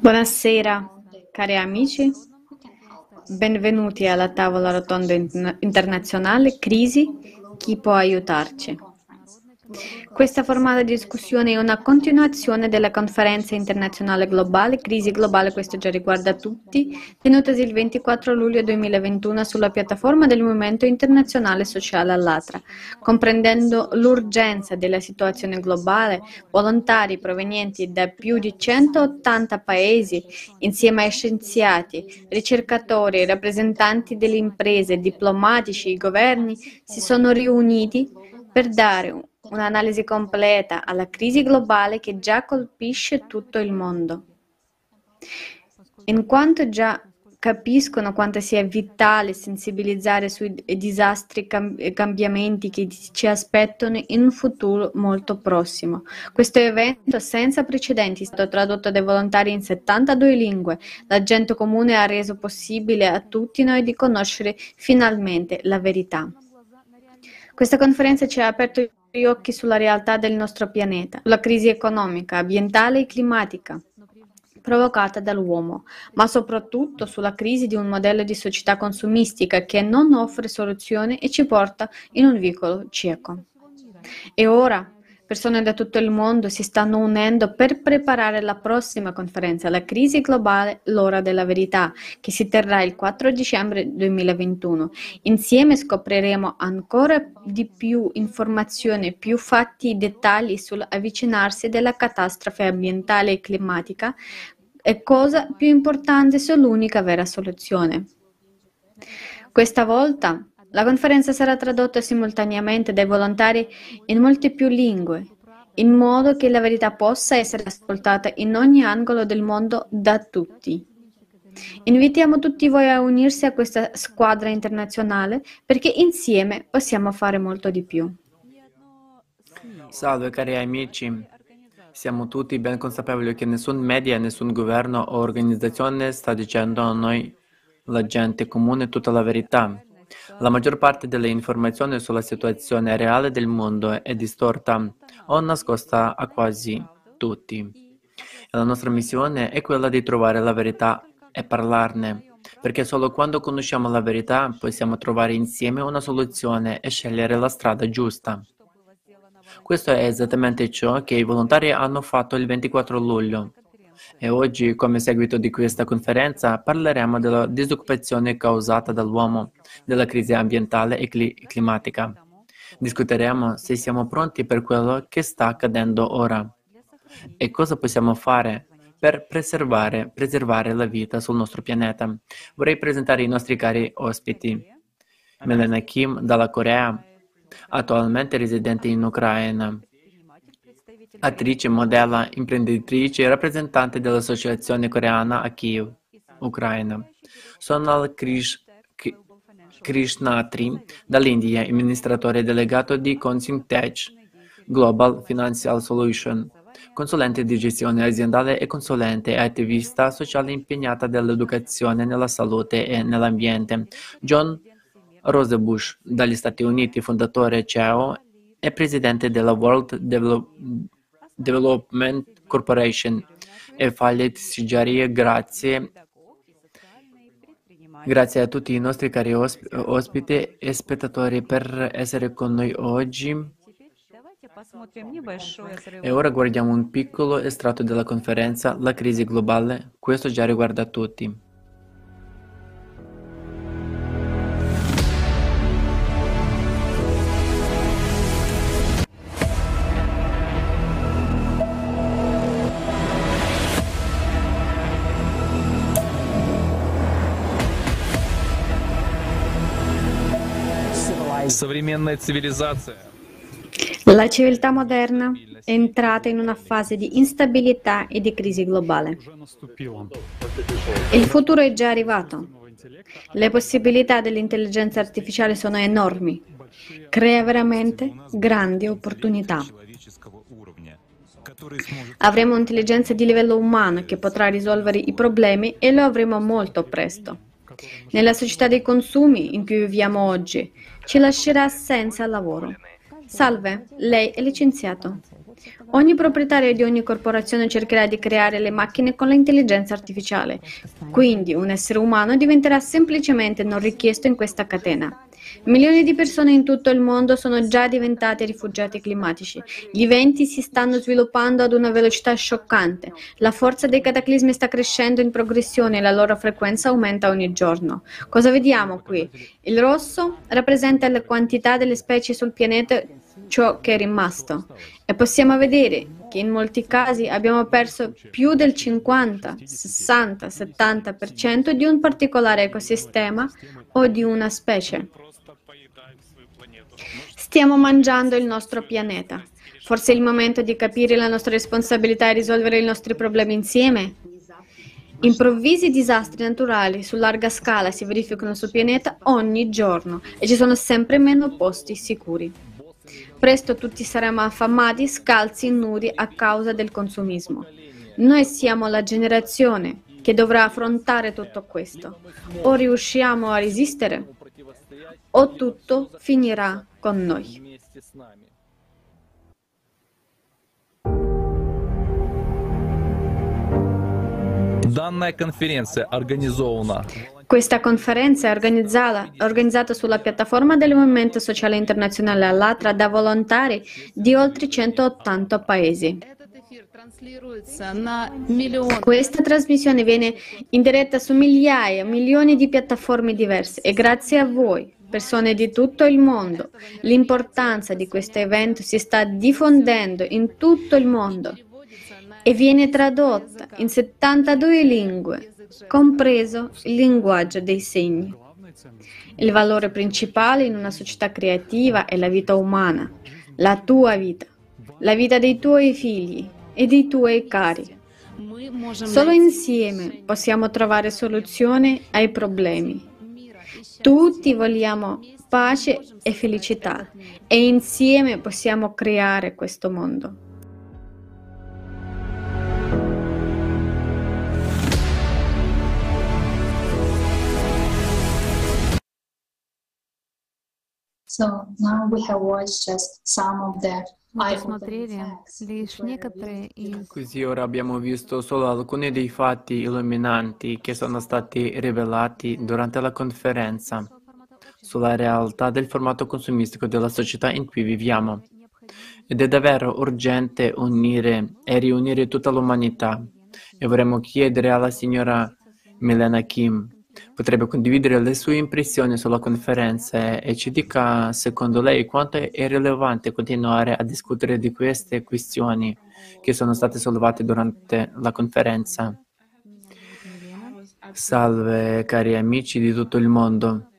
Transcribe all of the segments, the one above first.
Buonasera, cari amici. Benvenuti alla tavola rotonda internazionale Crisi, chi può aiutarci? Questa formale discussione è una continuazione della conferenza internazionale globale Crisi globale, questo già riguarda tutti, tenutasi il 24 luglio 2021 sulla piattaforma del Movimento Internazionale Sociale Allatra. Comprendendo l'urgenza della situazione globale, volontari provenienti da più di 180 paesi, insieme a scienziati, ricercatori, rappresentanti delle imprese, diplomatici, governi, si sono riuniti per dare un'analisi completa alla crisi globale che già colpisce tutto il mondo. In quanto già capiscono quanto sia vitale sensibilizzare sui disastri e cambiamenti che ci aspettano in un futuro molto prossimo. Questo evento senza precedenti è stato tradotto dai volontari in 72 lingue. La gente comune ha reso possibile a tutti noi di conoscere finalmente la verità. Questa conferenza ci ha aperto gli occhi sulla realtà del nostro pianeta, sulla crisi economica, ambientale e climatica provocata dall'uomo, ma soprattutto sulla crisi di un modello di società consumistica che non offre soluzioni e ci porta in un vicolo cieco. E ora Persone da tutto il mondo si stanno unendo per preparare la prossima conferenza, la crisi globale, l'ora della verità, che si terrà il 4 dicembre 2021. Insieme scopriremo ancora di più informazioni, più fatti e dettagli sull'avvicinarsi della catastrofe ambientale e climatica e cosa più importante sull'unica vera soluzione. Questa volta la conferenza sarà tradotta simultaneamente dai volontari in molte più lingue, in modo che la verità possa essere ascoltata in ogni angolo del mondo da tutti. Invitiamo tutti voi a unirsi a questa squadra internazionale perché insieme possiamo fare molto di più. Salve cari amici, siamo tutti ben consapevoli che nessun media, nessun governo o organizzazione sta dicendo a noi, la gente comune, tutta la verità. La maggior parte delle informazioni sulla situazione reale del mondo è distorta o nascosta a quasi tutti. E la nostra missione è quella di trovare la verità e parlarne, perché solo quando conosciamo la verità possiamo trovare insieme una soluzione e scegliere la strada giusta. Questo è esattamente ciò che i volontari hanno fatto il 24 luglio. E oggi, come seguito di questa conferenza, parleremo della disoccupazione causata dall'uomo, della crisi ambientale e cli- climatica. Discuteremo se siamo pronti per quello che sta accadendo ora e cosa possiamo fare per preservare, preservare la vita sul nostro pianeta. Vorrei presentare i nostri cari ospiti. Melena Kim dalla Corea, attualmente residente in Ucraina attrice, modella, imprenditrice e rappresentante dell'Associazione Coreana a Kiev, Ucraina. Sonal Krish, Krishnatri dall'India, amministratore delegato di Consintech Global Financial Solution, consulente di gestione aziendale e consulente e attivista sociale impegnata nell'educazione, nella salute e nell'ambiente. John Rosebush dagli Stati Uniti, fondatore CEO e presidente della World Development Development Corporation e Khaled Sijaria. Grazie. Grazie a tutti i nostri cari ospiti e spettatori per essere con noi oggi. E ora guardiamo un piccolo estratto della conferenza La crisi globale. Questo già riguarda tutti. La civiltà moderna è entrata in una fase di instabilità e di crisi globale. Il futuro è già arrivato. Le possibilità dell'intelligenza artificiale sono enormi. Crea veramente grandi opportunità. Avremo un'intelligenza di livello umano che potrà risolvere i problemi e lo avremo molto presto. Nella società dei consumi in cui viviamo oggi, ci lascerà senza lavoro. Salve, lei è licenziato. Ogni proprietario di ogni corporazione cercherà di creare le macchine con l'intelligenza artificiale, quindi un essere umano diventerà semplicemente non richiesto in questa catena. Milioni di persone in tutto il mondo sono già diventate rifugiati climatici. Gli eventi si stanno sviluppando ad una velocità scioccante. La forza dei cataclismi sta crescendo in progressione e la loro frequenza aumenta ogni giorno. Cosa vediamo qui? Il rosso rappresenta la quantità delle specie sul pianeta ciò che è rimasto e possiamo vedere che in molti casi abbiamo perso più del 50, 60, 70% di un particolare ecosistema o di una specie. Stiamo mangiando il nostro pianeta. Forse è il momento di capire la nostra responsabilità e risolvere i nostri problemi insieme? Improvvisi disastri naturali su larga scala si verificano sul pianeta ogni giorno e ci sono sempre meno posti sicuri. Presto tutti saremo affamati, scalzi nudi a causa del consumismo. Noi siamo la generazione che dovrà affrontare tutto questo. O riusciamo a resistere o tutto finirà con noi. Questa conferenza è organizzata, organizzata sulla piattaforma del Movimento Sociale Internazionale all'Atra da volontari di oltre 180 paesi. Questa trasmissione viene in diretta su migliaia, milioni di piattaforme diverse e grazie a voi persone di tutto il mondo. L'importanza di questo evento si sta diffondendo in tutto il mondo e viene tradotta in 72 lingue, compreso il linguaggio dei segni. Il valore principale in una società creativa è la vita umana, la tua vita, la vita dei tuoi figli e dei tuoi cari. Solo insieme possiamo trovare soluzioni ai problemi tutti vogliamo pace e felicità e insieme possiamo creare questo mondo. So now we have watched just some of the Così ora abbiamo visto solo alcuni dei fatti illuminanti che sono stati rivelati durante la conferenza sulla realtà del formato consumistico della società in cui viviamo. Ed è davvero urgente unire e riunire tutta l'umanità. E vorremmo chiedere alla signora Milena Kim Potrebbe condividere le sue impressioni sulla conferenza e ci dica, secondo lei, quanto è rilevante continuare a discutere di queste questioni che sono state sollevate durante la conferenza. Salve cari amici di tutto il mondo.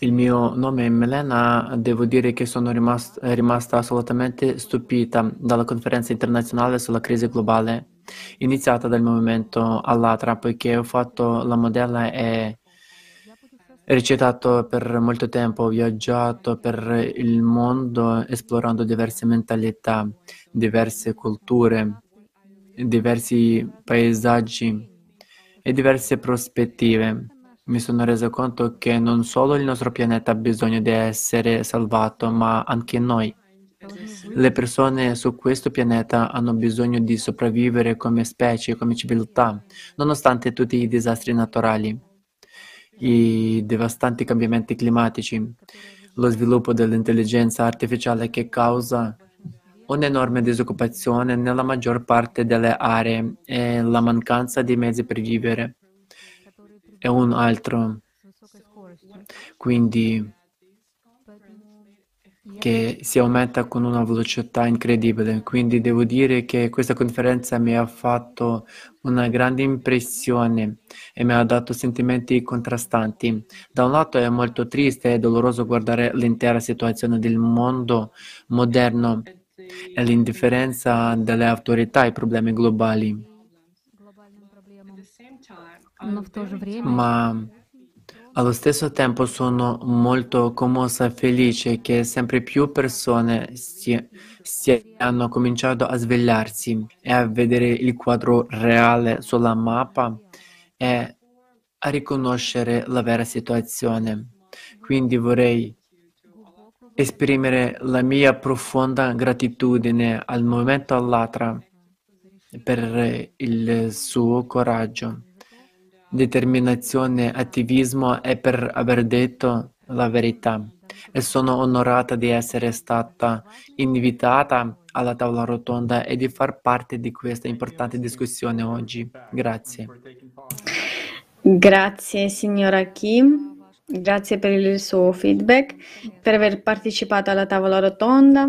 Il mio nome è Melena, devo dire che sono rimasta, rimasta assolutamente stupita dalla conferenza internazionale sulla crisi globale iniziata dal movimento Allatra, poiché ho fatto la modella e recitato per molto tempo, ho viaggiato per il mondo esplorando diverse mentalità, diverse culture, diversi paesaggi e diverse prospettive. Mi sono reso conto che non solo il nostro pianeta ha bisogno di essere salvato, ma anche noi. Le persone su questo pianeta hanno bisogno di sopravvivere come specie, come civiltà, nonostante tutti i disastri naturali, i devastanti cambiamenti climatici, lo sviluppo dell'intelligenza artificiale che causa un'enorme disoccupazione nella maggior parte delle aree e la mancanza di mezzi per vivere è un altro. Quindi che si aumenta con una velocità incredibile. Quindi devo dire che questa conferenza mi ha fatto una grande impressione e mi ha dato sentimenti contrastanti. Da un lato è molto triste e doloroso guardare l'intera situazione del mondo moderno e l'indifferenza delle autorità ai problemi globali. Ma allo stesso tempo sono molto commossa e felice che sempre più persone hanno cominciato a svegliarsi e a vedere il quadro reale sulla mappa e a riconoscere la vera situazione. Quindi vorrei esprimere la mia profonda gratitudine al Movimento Allatra per il suo coraggio, determinazione, attivismo e per aver detto la verità. E sono onorata di essere stata invitata alla tavola rotonda e di far parte di questa importante discussione oggi. Grazie. Grazie signora Kim. Grazie per il suo feedback, per aver partecipato alla tavola rotonda.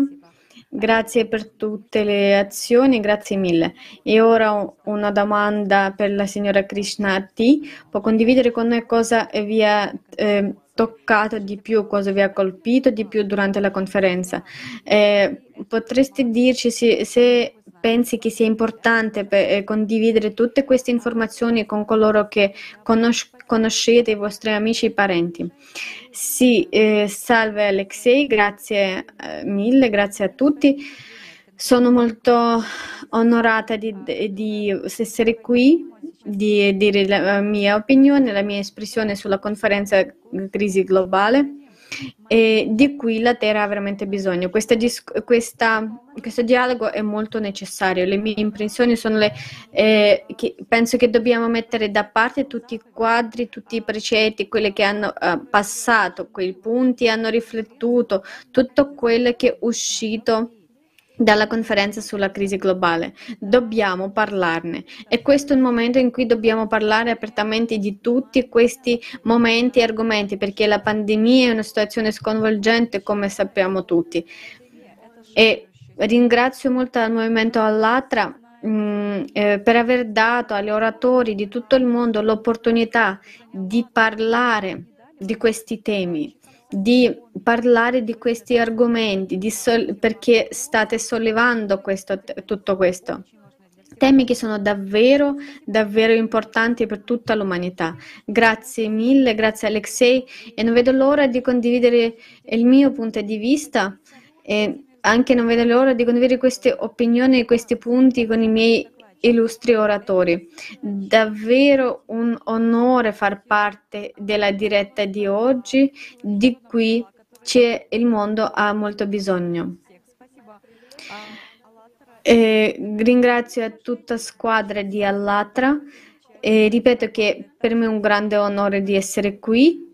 Grazie per tutte le azioni, grazie mille. E ora una domanda per la signora Krishna T. Può condividere con noi cosa vi ha eh, toccato di più, cosa vi ha colpito di più durante la conferenza? Eh, potreste dirci se, se pensi che sia importante eh, condividere tutte queste informazioni con coloro che conos- conoscete, i vostri amici e parenti. Sì, eh, salve Alexei, grazie eh, mille, grazie a tutti. Sono molto onorata di, di essere qui, di dire la mia opinione, la mia espressione sulla conferenza crisi globale e di cui la Terra ha veramente bisogno. Questa, questa, questo dialogo è molto necessario. Le mie impressioni sono le eh, che penso che dobbiamo mettere da parte tutti i quadri, tutti i precetti, quelli che hanno uh, passato quei punti, hanno riflettuto tutto quello che è uscito dalla conferenza sulla crisi globale. Dobbiamo parlarne e questo è il momento in cui dobbiamo parlare apertamente di tutti questi momenti e argomenti perché la pandemia è una situazione sconvolgente come sappiamo tutti. E ringrazio molto il movimento Allatra mh, mm, eh, per aver dato agli oratori di tutto il mondo l'opportunità di parlare di questi temi di parlare di questi argomenti, di sol- perché state sollevando questo, tutto questo. Temi che sono davvero, davvero importanti per tutta l'umanità. Grazie mille, grazie Alexei e non vedo l'ora di condividere il mio punto di vista e anche non vedo l'ora di condividere queste opinioni questi punti con i miei illustri oratori. Davvero un onore far parte della diretta di oggi, di cui il mondo ha molto bisogno. E ringrazio a tutta squadra di Allatra e ripeto che per me è un grande onore di essere qui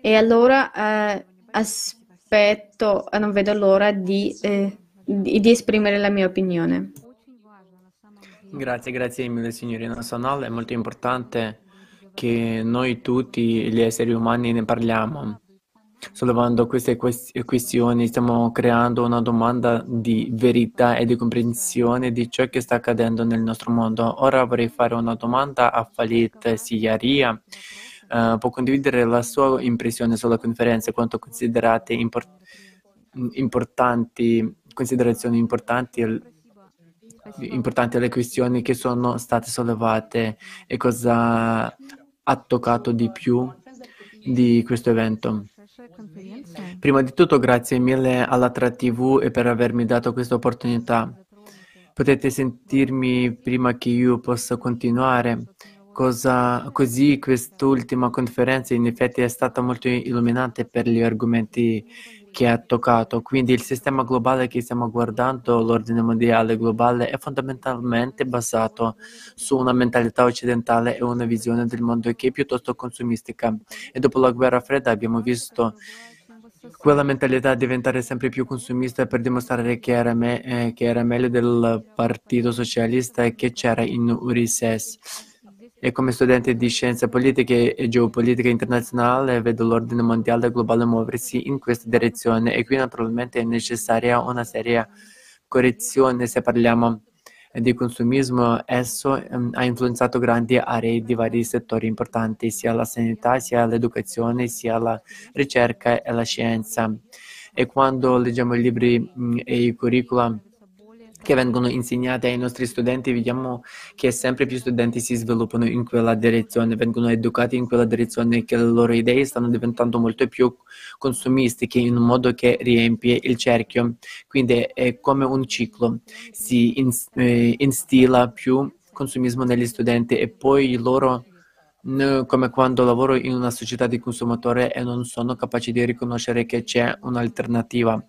e allora eh, aspetto, non vedo l'ora di, eh, di, di esprimere la mia opinione. Grazie, grazie mille signorina Sonal, è molto importante che noi tutti gli esseri umani ne parliamo. Sollevando queste questioni stiamo creando una domanda di verità e di comprensione di ciò che sta accadendo nel nostro mondo. Ora vorrei fare una domanda a Falit Siaria. Uh, può condividere la sua impressione sulla conferenza, quanto considerate import- importanti, considerazioni importanti importanti le questioni che sono state sollevate e cosa ha toccato di più di questo evento. Prima di tutto grazie mille alla Tra TV e per avermi dato questa opportunità. Potete sentirmi prima che io possa continuare. Cosa, così quest'ultima conferenza in effetti è stata molto illuminante per gli argomenti che ha toccato. Quindi il sistema globale che stiamo guardando, l'ordine mondiale globale, è fondamentalmente basato su una mentalità occidentale e una visione del mondo che è piuttosto consumistica. E dopo la guerra fredda abbiamo visto quella mentalità diventare sempre più consumista per dimostrare che era, me- eh, che era meglio del Partito Socialista che c'era in URSS e come studente di scienze politiche e geopolitica internazionale vedo l'ordine mondiale globale muoversi in questa direzione e qui naturalmente è necessaria una seria correzione se parliamo di consumismo, esso um, ha influenzato grandi aree di vari settori importanti, sia la sanità, sia l'educazione, sia la ricerca e la scienza. E quando leggiamo i libri mh, e i curricula che vengono insegnate ai nostri studenti, vediamo che sempre più studenti si sviluppano in quella direzione, vengono educati in quella direzione, che le loro idee stanno diventando molto più consumistiche in un modo che riempie il cerchio. Quindi è come un ciclo, si ins- eh, instilla più consumismo negli studenti e poi loro come quando lavoro in una società di consumatore e non sono capace di riconoscere che c'è un'alternativa.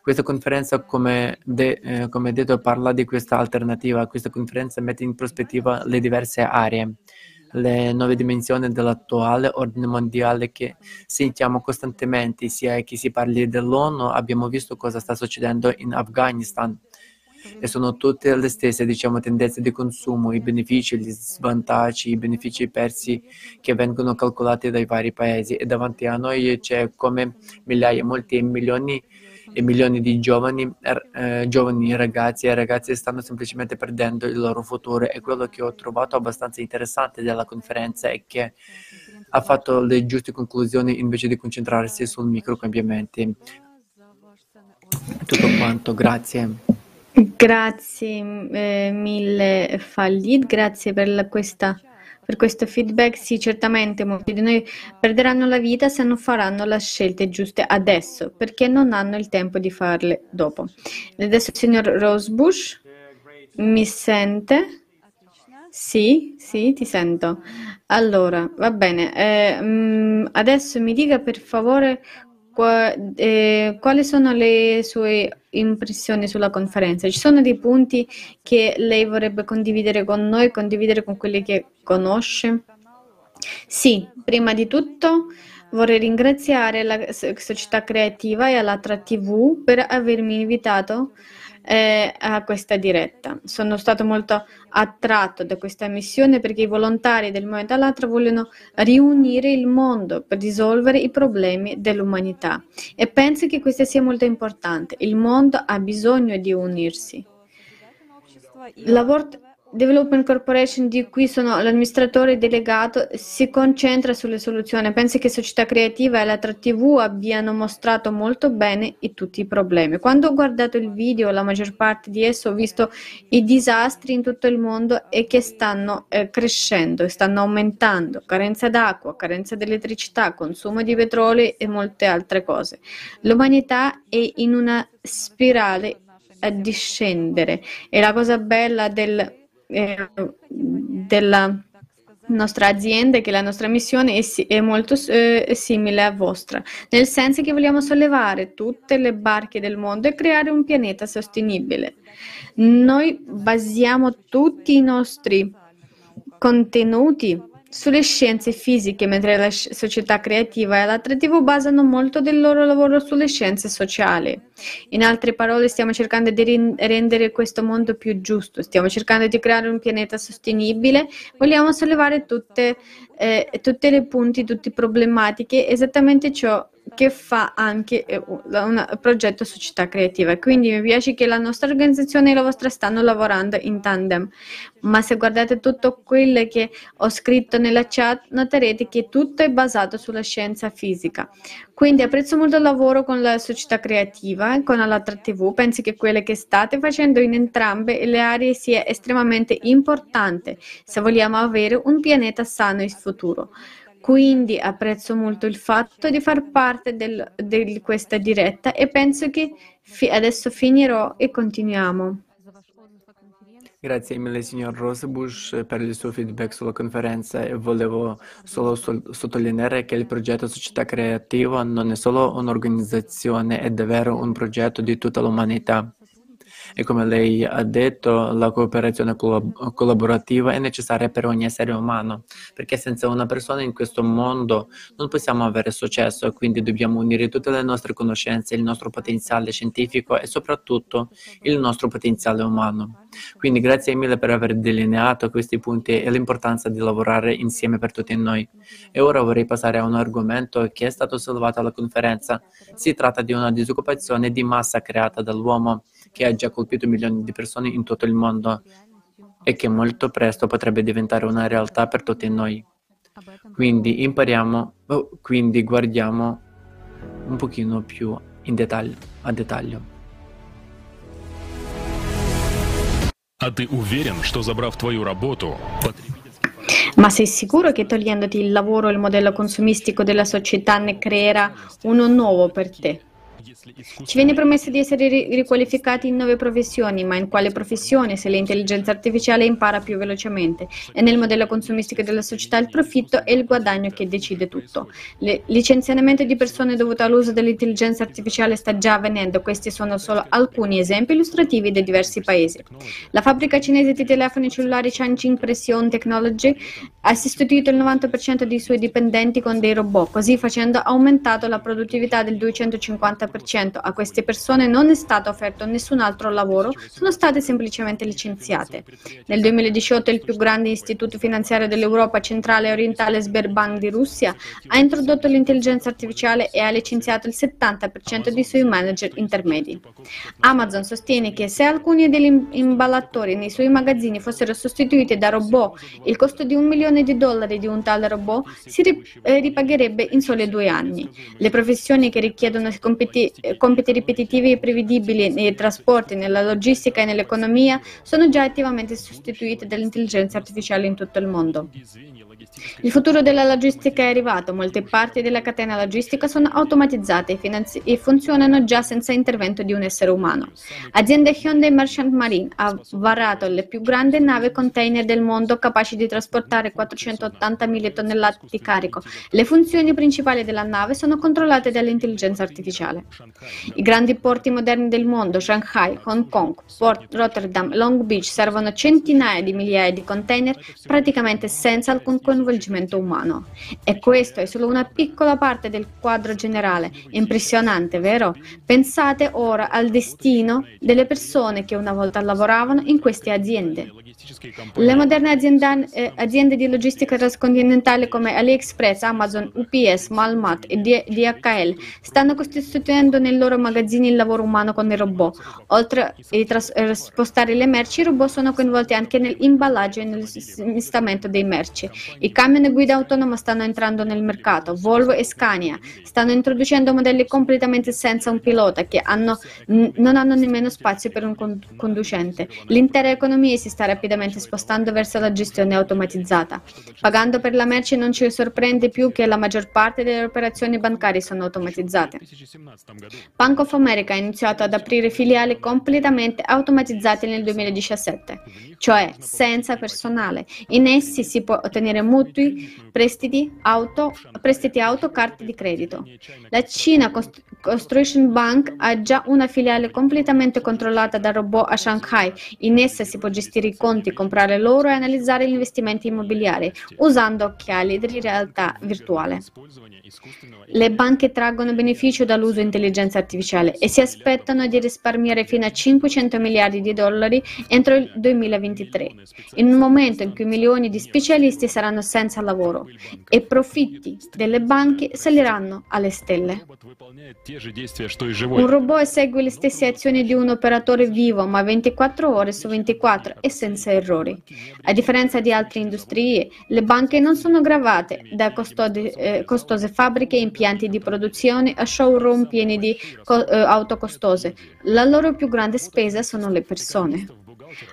Questa conferenza, come, de, eh, come detto, parla di questa alternativa. Questa conferenza mette in prospettiva le diverse aree, le nuove dimensioni dell'attuale ordine mondiale che sentiamo costantemente, sia che si parli dell'ONU, abbiamo visto cosa sta succedendo in Afghanistan e sono tutte le stesse diciamo, tendenze di consumo, i benefici, gli svantaggi, i benefici persi che vengono calcolati dai vari paesi. E davanti a noi c'è come migliaia, molti milioni e milioni di giovani, er, eh, giovani ragazzi e ragazze stanno semplicemente perdendo il loro futuro e quello che ho trovato abbastanza interessante della conferenza è che ha fatto le giuste conclusioni invece di concentrarsi sul micro cambiamenti. Tutto quanto, grazie. Grazie eh, mille Fallid, grazie per, la, questa, per questo feedback. Sì, certamente molti di noi perderanno la vita se non faranno le scelte giuste adesso, perché non hanno il tempo di farle dopo. Adesso il signor Rosebush mi sente? Sì, sì, ti sento. Allora, va bene. Eh, mm, adesso mi dica per favore Qua, eh, quali sono le sue impressioni sulla conferenza? Ci sono dei punti che lei vorrebbe condividere con noi, condividere con quelli che conosce? Sì, prima di tutto vorrei ringraziare la società creativa e all'Atra TV per avermi invitato eh, a questa diretta. Sono stato molto attratto da questa missione perché i volontari del Movimento Allatra vogliono riunire il mondo per risolvere i problemi dell'umanità e penso che questo sia molto importante. Il mondo ha bisogno di unirsi. La Development Corporation, di cui sono l'amministratore delegato, si concentra sulle soluzioni. Penso che Società Creativa e la TV abbiano mostrato molto bene i, tutti i problemi. Quando ho guardato il video, la maggior parte di esso, ho visto i disastri in tutto il mondo e che stanno eh, crescendo, stanno aumentando. Carenza d'acqua, carenza di elettricità, consumo di petrolio e molte altre cose. L'umanità è in una spirale a discendere e la cosa bella del eh, della nostra azienda e che la nostra missione è, è molto eh, simile a vostra, nel senso che vogliamo sollevare tutte le barche del mondo e creare un pianeta sostenibile. Noi basiamo tutti i nostri contenuti sulle scienze fisiche, mentre la società creativa e l'attrattivo basano molto del loro lavoro sulle scienze sociali. In altre parole, stiamo cercando di rendere questo mondo più giusto, stiamo cercando di creare un pianeta sostenibile, vogliamo sollevare tutte, eh, tutte le punti, tutte le problematiche, esattamente ciò che fa anche eh, un progetto società creativa. Quindi mi piace che la nostra organizzazione e la vostra stanno lavorando in tandem. Ma se guardate tutto quello che ho scritto nella chat, noterete che tutto è basato sulla scienza fisica. Quindi apprezzo molto il lavoro con la società creativa con l'altra TV. Penso che quello che state facendo in entrambe le aree sia estremamente importante se vogliamo avere un pianeta sano in futuro. Quindi apprezzo molto il fatto di far parte di questa diretta e penso che fi- adesso finirò e continuiamo. Grazie mille signor Rosebush per il suo feedback sulla conferenza volevo solo sottolineare che il progetto Società Creativa non è solo un'organizzazione, è davvero un progetto di tutta l'umanità. E come lei ha detto, la cooperazione collab- collaborativa è necessaria per ogni essere umano, perché senza una persona in questo mondo non possiamo avere successo quindi dobbiamo unire tutte le nostre conoscenze, il nostro potenziale scientifico e soprattutto il nostro potenziale umano. Quindi grazie mille per aver delineato questi punti e l'importanza di lavorare insieme per tutti noi. E ora vorrei passare a un argomento che è stato sollevato alla conferenza. Si tratta di una disoccupazione di massa creata dall'uomo che ha già colpito milioni di persone in tutto il mondo e che molto presto potrebbe diventare una realtà per tutti noi. Quindi impariamo, oh, quindi guardiamo un pochino più in dettaglio, a dettaglio. А ты уверен, что забрав твою работу, Ma sei sicuro che togliendoti il lavoro il modello consumistico della società ne creerà uno nuovo per te? Ci viene promesso di essere riqualificati in nuove professioni, ma in quale professione se l'intelligenza artificiale impara più velocemente? E nel modello consumistico della società il profitto è il guadagno che decide tutto. Il licenziamento di persone dovuto all'uso dell'intelligenza artificiale sta già avvenendo, questi sono solo alcuni esempi illustrativi dei diversi paesi. La fabbrica cinese di telefoni cellulari Changqing Precision Technology ha sostituito il 90% dei suoi dipendenti con dei robot, così facendo ha aumentato la produttività del 250%. A queste persone non è stato offerto nessun altro lavoro, sono state semplicemente licenziate. Nel 2018 il più grande istituto finanziario dell'Europa centrale e orientale Sberbank di Russia ha introdotto l'intelligenza artificiale e ha licenziato il 70% dei suoi manager intermedi. Amazon sostiene che se alcuni degli imballatori nei suoi magazzini fossero sostituiti da robot, il costo di un milione di dollari di un tale robot si eh, ripagherebbe in soli due anni. Le professioni che richiedono compiti, compiti ripetitivi e prevedibili nei trasporti, nella logistica e nell'economia sono già attivamente sostituite dall'intelligenza artificiale in tutto il mondo. Il futuro della logistica è arrivato, molte parti della catena logistica sono automatizzate e, finanzi- e funzionano già senza intervento di un essere umano. Azienda Hyundai Merchant Marine ha varato le più grandi navi container del mondo capaci di trasportare 480.000 tonnellate di carico. Le funzioni principali della nave sono controllate dall'intelligenza artificiale. I grandi porti moderni del mondo, Shanghai, Hong Kong, Port Rotterdam, Long Beach, servono centinaia di migliaia di container praticamente senza alcun coinvolgimento umano. E questo è solo una piccola parte del quadro generale. Impressionante, vero? Pensate ora al destino delle persone che una volta lavoravano in queste aziende. Le moderne aziende, eh, aziende di logistica transcontinentale come AliExpress, Amazon, UPS, Malmat e DHL stanno costituendo nei loro magazzini il lavoro umano con i robot. Oltre a tras- spostare le merci, i robot sono coinvolti anche nell'imballaggio e nel smistamento dei merci. I camion guida autonoma stanno entrando nel mercato. Volvo e Scania stanno introducendo modelli completamente senza un pilota che hanno, n- non hanno nemmeno spazio per un con- conducente. L'intera economia si sta rapidamente spostando verso la gestione automatizzata. Pagando per la merce non ci sorprende più che la maggior parte delle operazioni bancarie sono automatizzate. Bank of America ha iniziato ad aprire filiali completamente automatizzate nel 2017, cioè senza personale. In essi si può ottenere mutui, prestiti auto, prestiti auto, carte di credito. La Cina Construction Bank ha già una filiale completamente controllata da robot a Shanghai. In essa si può gestire i conti comprare loro e analizzare gli investimenti immobiliari usando occhiali di realtà virtuale. Le banche traggono beneficio dall'uso di intelligenza artificiale e si aspettano di risparmiare fino a 500 miliardi di dollari entro il 2023, in un momento in cui milioni di specialisti saranno senza lavoro e i profitti delle banche saliranno alle stelle. Un robot esegue le stesse azioni di un operatore vivo, ma 24 ore su 24 e senza errori. A differenza di altre industrie, le banche non sono gravate da costose, eh, costose fabbriche impianti di produzione showroom pieni di co- eh, auto costose. La loro più grande spesa sono le persone.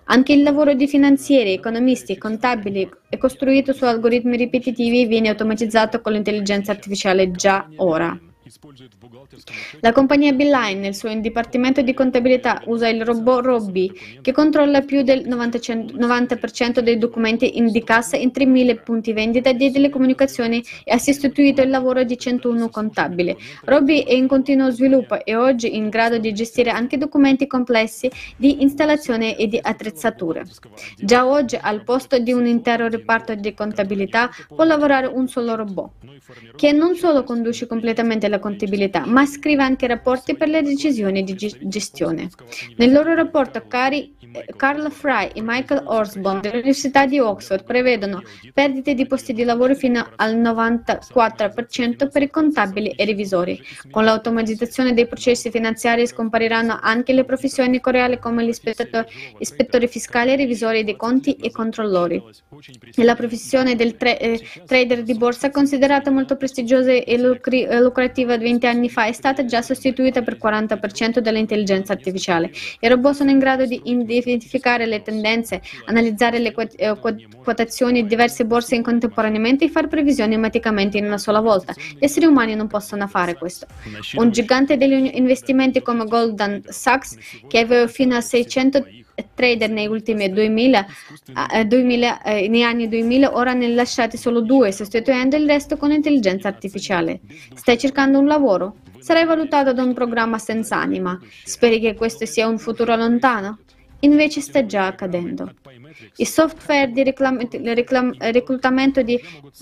Anche il lavoro di finanzieri, economisti contabili è costruito su algoritmi ripetitivi e viene automatizzato con l'intelligenza artificiale già ora. La compagnia Beeline nel suo dipartimento di contabilità usa il robot Robby che controlla più del 90% dei documenti in di cassa in 3.000 punti vendita di telecomunicazioni e ha sostituito il lavoro di 101 contabili. Robby è in continuo sviluppo e oggi in grado di gestire anche documenti complessi di installazione e di attrezzature. Già oggi al posto di un intero reparto di contabilità può lavorare un solo robot che non solo conduce completamente la contabilità, ma scrive anche rapporti per le decisioni di gestione. Nel loro rapporto, Cari, eh, Carl Fry e Michael Osborne dell'Università di Oxford prevedono perdite di posti di lavoro fino al 94% per i contabili e revisori. Con l'automatizzazione dei processi finanziari scompariranno anche le professioni coreali come gli ispettori fiscali, revisori dei conti e controllori. E la professione del tra- eh, trader di borsa considerata molto prestigiosa e lucrativa attiva 20 anni fa è stata già sostituita per 40% dall'intelligenza artificiale. I robot sono in grado di identificare le tendenze, analizzare le eh, quotazioni di diverse borse contemporaneamente e fare previsioni automaticamente in una sola volta. Gli esseri umani non possono fare questo. Un gigante degli investimenti come Goldman Sachs, che aveva fino a 600 trader negli ultimi 2000, 2000 eh, negli anni 2000, ora ne lasciate solo due, sostituendo il resto con intelligenza artificiale. Stai cercando un lavoro? Sarai valutato da un programma senza anima. Speri che questo sia un futuro lontano? Invece sta già accadendo. I software di reclam- reclam- reclutamento di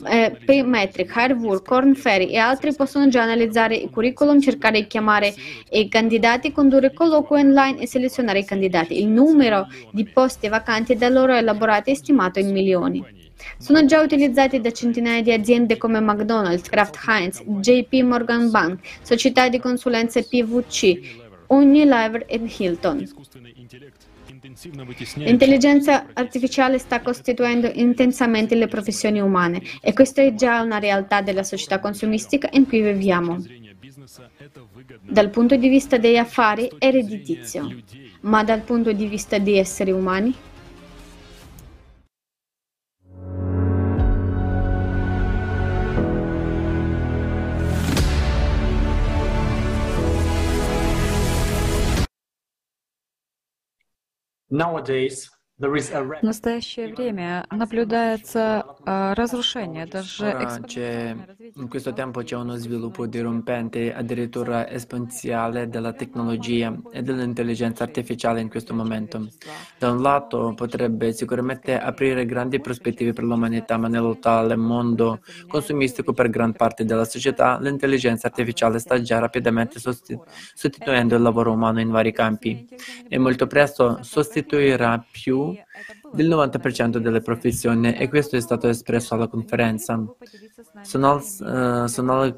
eh, Paymetric, Hirework, Corn Ferry e altri possono già analizzare i curriculum, cercare di chiamare i candidati, condurre colloqui online e selezionare i candidati. Il numero di posti vacanti da loro elaborati è stimato in milioni. Sono già utilizzati da centinaia di aziende come McDonald's, Kraft Heinz, JP Morgan Bank, società di consulenze PVC, Unilever e Hilton. L'intelligenza artificiale sta costituendo intensamente le professioni umane e questa è già una realtà della società consumistica in cui viviamo. Dal punto di vista degli affari è redditizio, ma dal punto di vista di esseri umani Nowadays, В настоящее время наблюдается разрушение, даже in questo tempo c'è uno sviluppo dirompente, addirittura esponenziale della tecnologia e dell'intelligenza artificiale in questo momento. Da un lato potrebbe sicuramente aprire grandi prospettive per l'umanità, ma nell'attuale mondo consumistico per gran parte della società, l'intelligenza artificiale sta già rapidamente sostituendo il lavoro umano in vari campi e molto presto sostituirà più del 90% delle professioni e questo è stato espresso alla conferenza. Sonal, uh, Sonal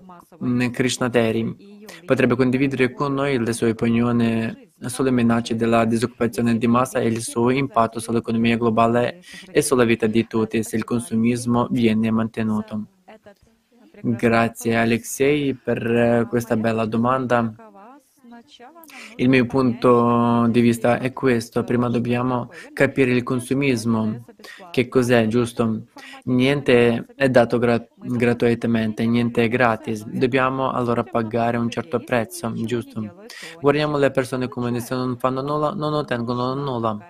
Krishnateri potrebbe condividere con noi le sue opinioni sulle minacce della disoccupazione di massa e il suo impatto sull'economia globale e sulla vita di tutti se il consumismo viene mantenuto. Grazie Alexei per questa bella domanda. Il mio punto di vista è questo. Prima dobbiamo capire il consumismo. Che cos'è, giusto? Niente è dato gra- gratuitamente, niente è gratis. Dobbiamo allora pagare un certo prezzo, giusto? Guardiamo le persone come se non fanno nulla, non ottengono nulla.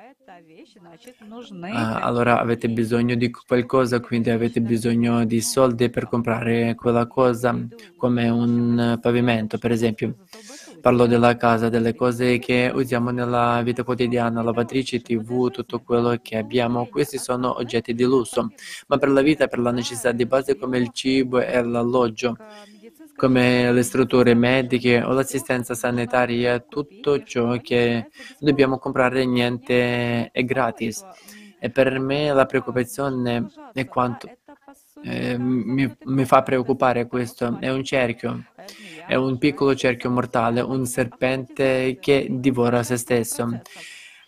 Ah, allora avete bisogno di qualcosa, quindi avete bisogno di soldi per comprare quella cosa, come un pavimento, per esempio. Parlo della casa, delle cose che usiamo nella vita quotidiana, lavatrici, tv, tutto quello che abbiamo. Questi sono oggetti di lusso, ma per la vita, per la necessità di base come il cibo e l'alloggio, come le strutture mediche o l'assistenza sanitaria, tutto ciò che dobbiamo comprare, niente è gratis. E per me la preoccupazione è quanto eh, mi, mi, fa preoccupare questo. È un cerchio, è un piccolo cerchio mortale, un serpente che divora se stesso.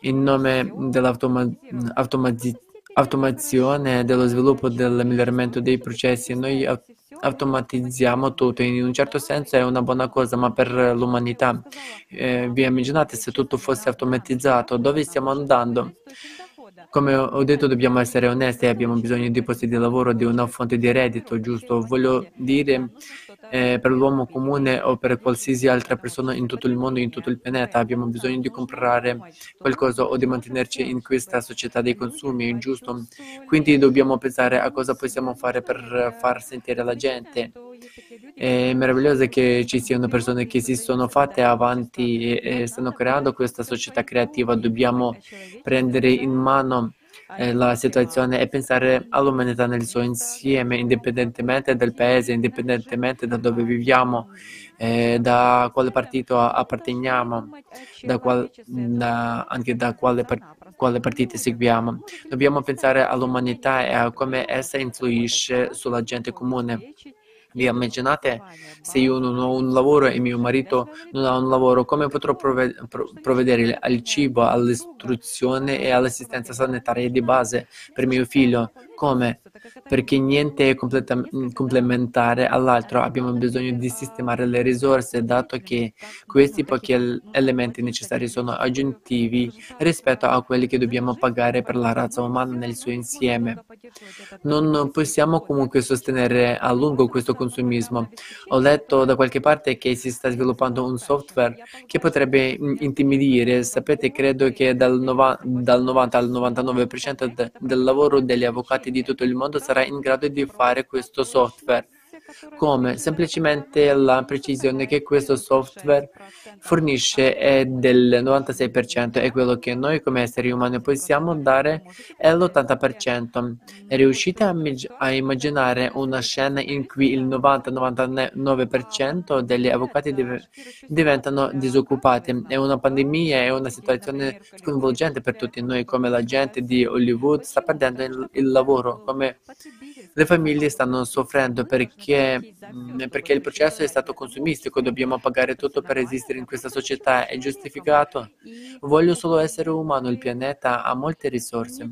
In nome dell'automazione, dello sviluppo, del miglioramento dei processi, noi automatizziamo tutto. In un certo senso è una buona cosa, ma per l'umanità, eh, vi immaginate se tutto fosse automatizzato, dove stiamo andando? Come ho detto, dobbiamo essere onesti, abbiamo bisogno di posti di lavoro, di una fonte di reddito, giusto? Voglio dire, eh, per l'uomo comune o per qualsiasi altra persona in tutto il mondo, in tutto il pianeta, abbiamo bisogno di comprare qualcosa o di mantenerci in questa società dei consumi, giusto? Quindi dobbiamo pensare a cosa possiamo fare per far sentire la gente. È meraviglioso che ci siano persone che si sono fatte avanti e stanno creando questa società creativa. Dobbiamo prendere in mano la situazione e pensare all'umanità nel suo insieme, indipendentemente dal paese, indipendentemente da dove viviamo, eh, da quale partito apparteniamo, da qual, da, anche da quale, quale partito seguiamo. Dobbiamo pensare all'umanità e a come essa influisce sulla gente comune. Vi immaginate se io non ho un lavoro e mio marito non ha un lavoro, come potrò provvedere al cibo, all'istruzione e all'assistenza sanitaria di base per mio figlio? Come? perché niente è complementare all'altro. Abbiamo bisogno di sistemare le risorse, dato che questi pochi elementi necessari sono aggiuntivi rispetto a quelli che dobbiamo pagare per la razza umana nel suo insieme. Non possiamo comunque sostenere a lungo questo consumismo. Ho letto da qualche parte che si sta sviluppando un software che potrebbe intimidire. Sapete, credo che dal, nova, dal 90 al 99% de, del lavoro degli avvocati di tutto il mondo sarà in grado di fare questo software come semplicemente la precisione che questo software fornisce è del 96% e quello che noi come esseri umani possiamo dare è l'80%. Riuscite a, a immaginare una scena in cui il 90-99% degli avvocati div- diventano disoccupati? È una pandemia, è una situazione sconvolgente per tutti noi, come la gente di Hollywood sta perdendo il, il lavoro, come le famiglie stanno soffrendo perché, mm, perché, il processo è stato consumistico, dobbiamo pagare tutto per esistere in questa società, è giustificato. Voglio solo essere umano, il pianeta ha molte risorse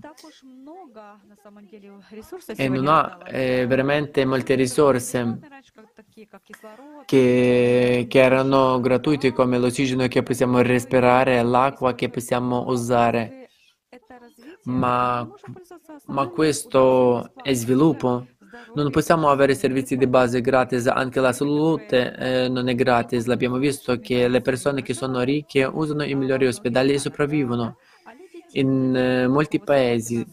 e non ha eh, veramente molte risorse che, che erano gratuite come l'ossigeno che possiamo respirare, l'acqua che possiamo usare. Ma, ma questo è sviluppo? Non possiamo avere servizi di base gratis, anche la salute eh, non è gratis. L'abbiamo visto che le persone che sono ricche usano i migliori ospedali e sopravvivono in eh, molti paesi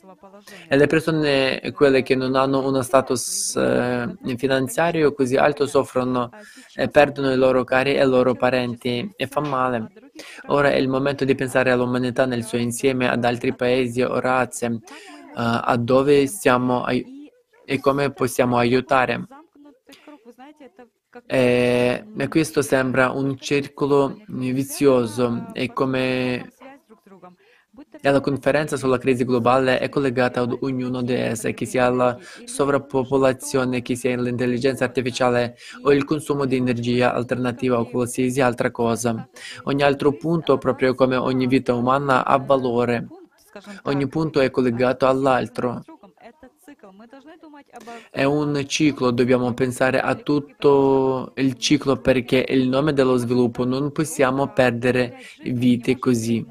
e le persone, quelle che non hanno uno status eh, finanziario così alto, soffrono e perdono i loro cari e i loro parenti e fa male. Ora è il momento di pensare all'umanità nel suo insieme, ad altri paesi o razze, a dove siamo e come possiamo aiutare. E, e questo sembra un circolo vizioso e come la conferenza sulla crisi globale è collegata ad ognuno di esse, che sia la sovrappopolazione, che sia l'intelligenza artificiale o il consumo di energia alternativa o qualsiasi altra cosa. Ogni altro punto, proprio come ogni vita umana, ha valore. Ogni punto è collegato all'altro. È un ciclo, dobbiamo pensare a tutto il ciclo perché è il nome dello sviluppo, non possiamo perdere vite così.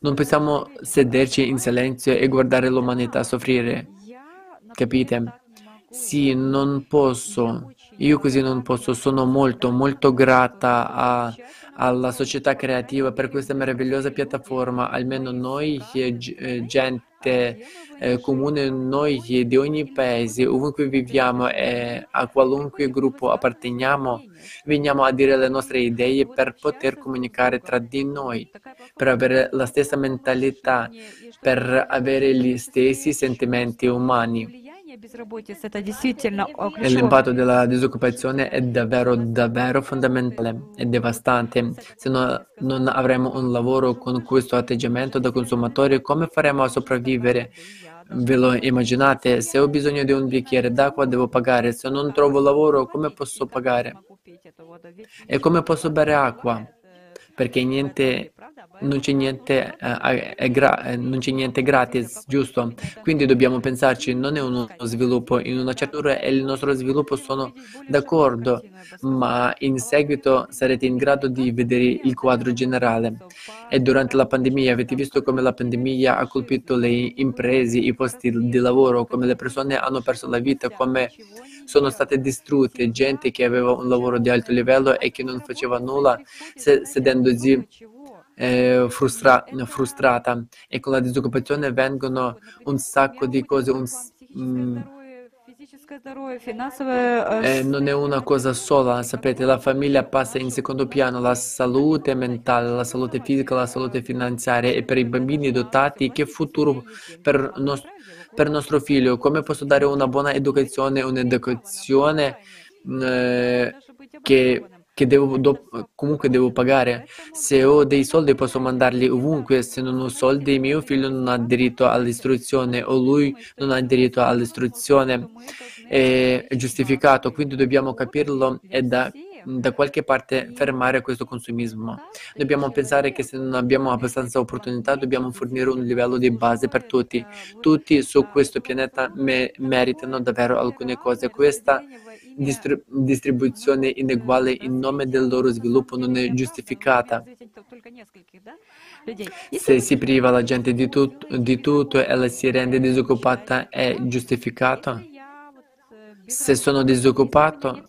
Non possiamo sederci in silenzio e guardare l'umanità soffrire. Capite? Sì, non posso. Io così non posso. Sono molto, molto grata a, alla società creativa per questa meravigliosa piattaforma. Almeno noi, eh, gente eh, comune, noi di ogni paese, ovunque viviamo e a qualunque gruppo apparteniamo, veniamo a dire le nostre idee per poter comunicare tra di noi, per avere la stessa mentalità, per avere gli stessi sentimenti umani. E l'impatto della disoccupazione è davvero, davvero fondamentale e devastante. Se no, non avremo un lavoro con questo atteggiamento da consumatori, come faremo a sopravvivere? Ve lo immaginate? Se ho bisogno di un bicchiere d'acqua devo pagare, se non trovo lavoro come posso pagare? E come posso bere acqua? Perché niente non c'è niente, eh, gra- eh, non c'è niente gratis, giusto? Quindi dobbiamo pensarci, non è uno sviluppo, in una certa ora e il nostro sviluppo sono d'accordo, ma in seguito sarete in grado di vedere il quadro generale. E durante la pandemia avete visto come la pandemia ha colpito le imprese, i posti di lavoro, come le persone hanno perso la vita, come sono state distrutte, gente che aveva un lavoro di alto livello e che non faceva nulla sedendosi eh, frustra- frustrata e con la disoccupazione vengono un sacco di cose. Un, mm, eh, non è una cosa sola, sapete, la famiglia passa in secondo piano, la salute mentale, la salute fisica, la salute finanziaria e per i bambini dotati, che futuro per, nos- per nostro figlio, come posso dare una buona educazione, un'educazione eh, che che devo, do, comunque devo pagare. Se ho dei soldi posso mandarli ovunque, se non ho soldi mio figlio non ha diritto all'istruzione o lui non ha diritto all'istruzione. È giustificato, quindi dobbiamo capirlo e da da qualche parte fermare questo consumismo. Dobbiamo pensare che se non abbiamo abbastanza opportunità dobbiamo fornire un livello di base per tutti. Tutti su questo pianeta me- meritano davvero alcune cose. Questa distri- distribuzione ineguale in nome del loro sviluppo non è giustificata. Se si priva la gente di, tut- di tutto e la si rende disoccupata è giustificato? Se sono disoccupato,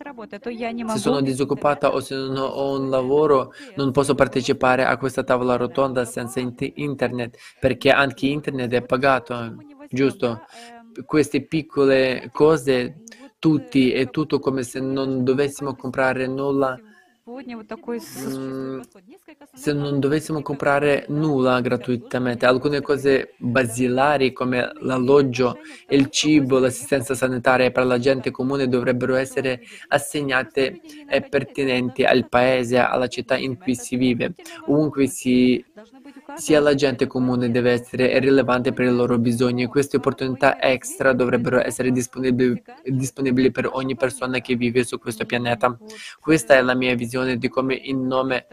se sono disoccupata o se non ho un lavoro, non posso partecipare a questa tavola rotonda senza internet, perché anche internet è pagato, giusto? Queste piccole cose, tutti, è tutto come se non dovessimo comprare nulla se non dovessimo comprare nulla gratuitamente, alcune cose basilari come l'alloggio, il cibo, l'assistenza sanitaria per la gente comune dovrebbero essere assegnate e pertinenti al paese, alla città in cui si vive, ovunque si sia la gente comune deve essere rilevante per i loro bisogni. Queste opportunità extra dovrebbero essere disponibili, disponibili, per ogni persona che vive su questo pianeta. Questa è la mia visione di come in nome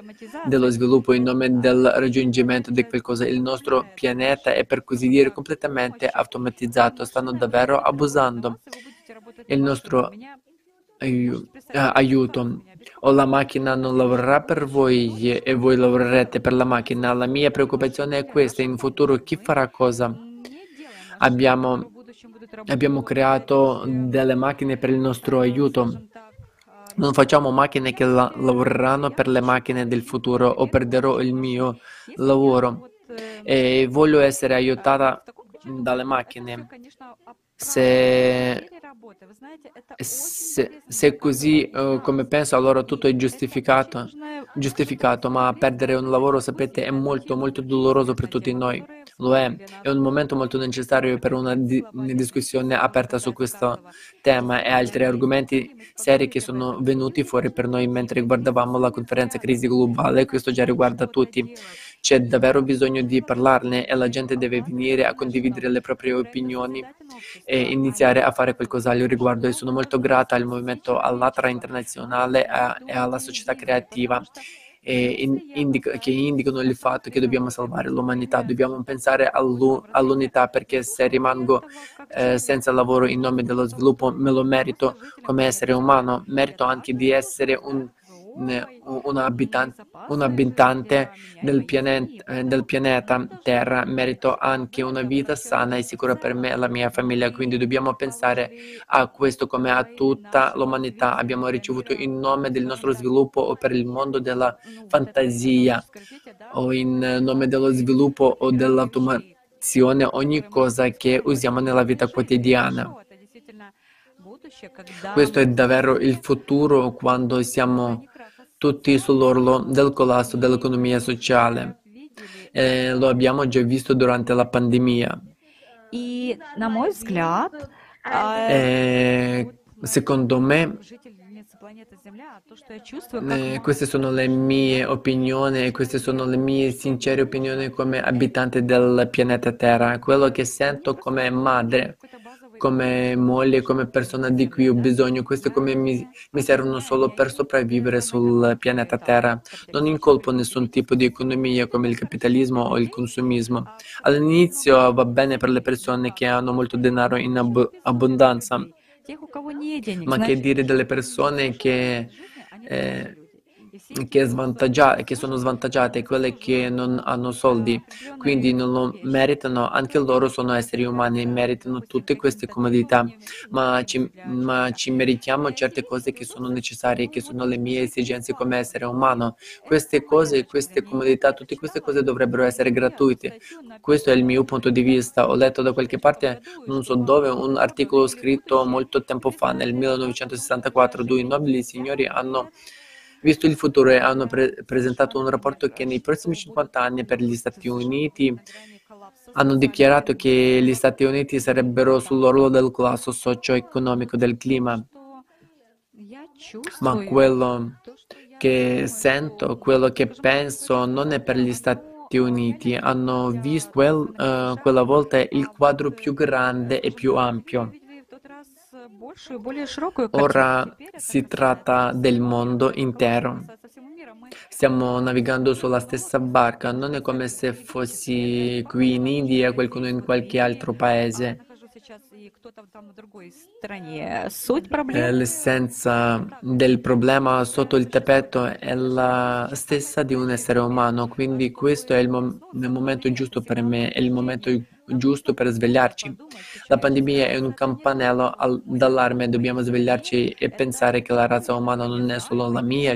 dello sviluppo, in nome del raggiungimento di qualcosa, il nostro pianeta è per così dire completamente automatizzato. Stanno davvero abusando. Il nostro aiuto o la macchina non lavorerà per voi e voi lavorerete per la macchina. La mia preoccupazione è questa, in futuro chi farà cosa? Abbiamo, abbiamo creato delle macchine per il nostro aiuto. Non facciamo macchine che la- lavoreranno per le macchine del futuro o perderò il mio lavoro e voglio essere aiutata dalle macchine. Se se, se così uh, come penso, allora tutto è giustificato, giustificato, ma perdere un lavoro, sapete, è molto, molto doloroso per tutti noi. Lo è, è un momento molto necessario per una, di, una discussione aperta su questo tema e altri argomenti seri che sono venuti fuori per noi mentre guardavamo la conferenza crisi globale. Questo già riguarda tutti. C'è davvero bisogno di parlarne e la gente deve venire a condividere le proprie opinioni e iniziare a fare qualcosa al riguardo. E sono molto grata al movimento Allatra Internazionale e alla società creativa che indicano il fatto che dobbiamo salvare l'umanità, dobbiamo pensare all'unità perché se rimango eh, senza lavoro in nome dello sviluppo me lo merito come essere umano, merito anche di essere un un abitante, un abitante del, pianeta, eh, del, pianeta Terra, merito anche una vita sana e sicura per me e la mia famiglia. Quindi dobbiamo pensare a questo come a tutta l'umanità. Abbiamo ricevuto in nome del nostro sviluppo o per il mondo della fantasia o in nome dello sviluppo o dell'automazione ogni cosa che usiamo nella vita quotidiana. Questo è davvero il futuro quando siamo tutti sull'orlo del collasso dell'economia sociale. E lo abbiamo già visto durante la pandemia. E, secondo me, eh, queste sono le mie opinioni queste sono le mie sincere opinioni come abitante del pianeta Terra, quello che sento come madre come moglie, come persona di cui ho bisogno. Queste come mi, mi servono solo per sopravvivere sul pianeta Terra. Non incolpo nessun tipo di economia come il capitalismo o il consumismo. All'inizio va bene per le persone che hanno molto denaro in ab- abbondanza, ma che dire delle persone che... Eh, che, che, sono svantaggiate, quelle che non hanno soldi, quindi non lo meritano, anche loro sono esseri umani, meritano tutte queste comodità, ma ci, ma ci meritiamo certe cose che sono necessarie, che sono le mie esigenze come essere umano. Queste cose, queste comodità, tutte queste cose dovrebbero essere gratuite. Questo è il mio punto di vista. Ho letto da qualche parte, non so dove, un articolo scritto molto tempo fa, nel 1964, due nobili signori hanno visto il futuro e hanno pre- presentato un rapporto che nei prossimi 50 anni per gli Stati Uniti hanno dichiarato che gli Stati Uniti sarebbero sull'orlo del collasso socio-economico del clima. Ma quello che sento, quello che penso non è per gli Stati Uniti. Hanno visto quel, uh, quella volta il quadro più grande e più ampio. Ora si tratta del mondo intero. Stiamo navigando sulla stessa barca, non è come se fossi qui in India e qualcuno in qualche altro paese. L'essenza del problema sotto il tappeto è la stessa di un essere umano, quindi questo è il, mom- il momento giusto per me, è il momento giusto per svegliarci. La pandemia è un campanello al- d'allarme, dobbiamo svegliarci e pensare che la razza umana non è solo la mia,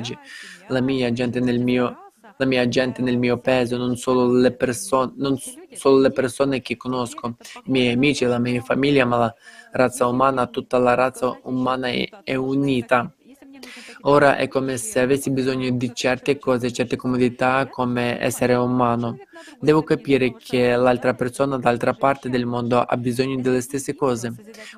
la mia gente nel mio la mia gente nel mio paese, non solo le, perso- non solo le persone che conosco, i miei amici, la mia famiglia, ma la razza umana, tutta la razza umana è, è unita. Ora è come se avessi bisogno di certe cose, certe comodità come essere umano. Devo capire che l'altra persona dall'altra parte del mondo ha bisogno delle stesse cose.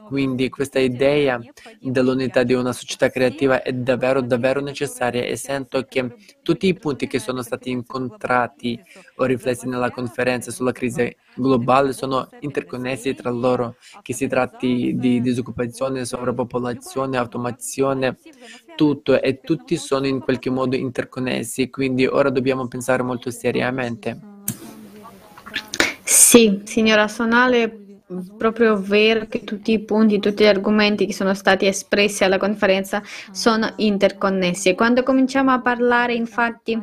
Quindi questa idea dell'unità di una società creativa è davvero, davvero necessaria e sento che tutti i punti che sono stati incontrati o riflessi nella conferenza sulla crisi globale sono interconnessi tra loro, che si tratti di disoccupazione, sovrappopolazione, automazione, tutto e tutti sono in qualche modo interconnessi, quindi ora dobbiamo pensare molto seriamente. Sì, signora Sonale, proprio vero che tutti i punti, tutti gli argomenti che sono stati espressi alla conferenza sono interconnessi e quando cominciamo a parlare infatti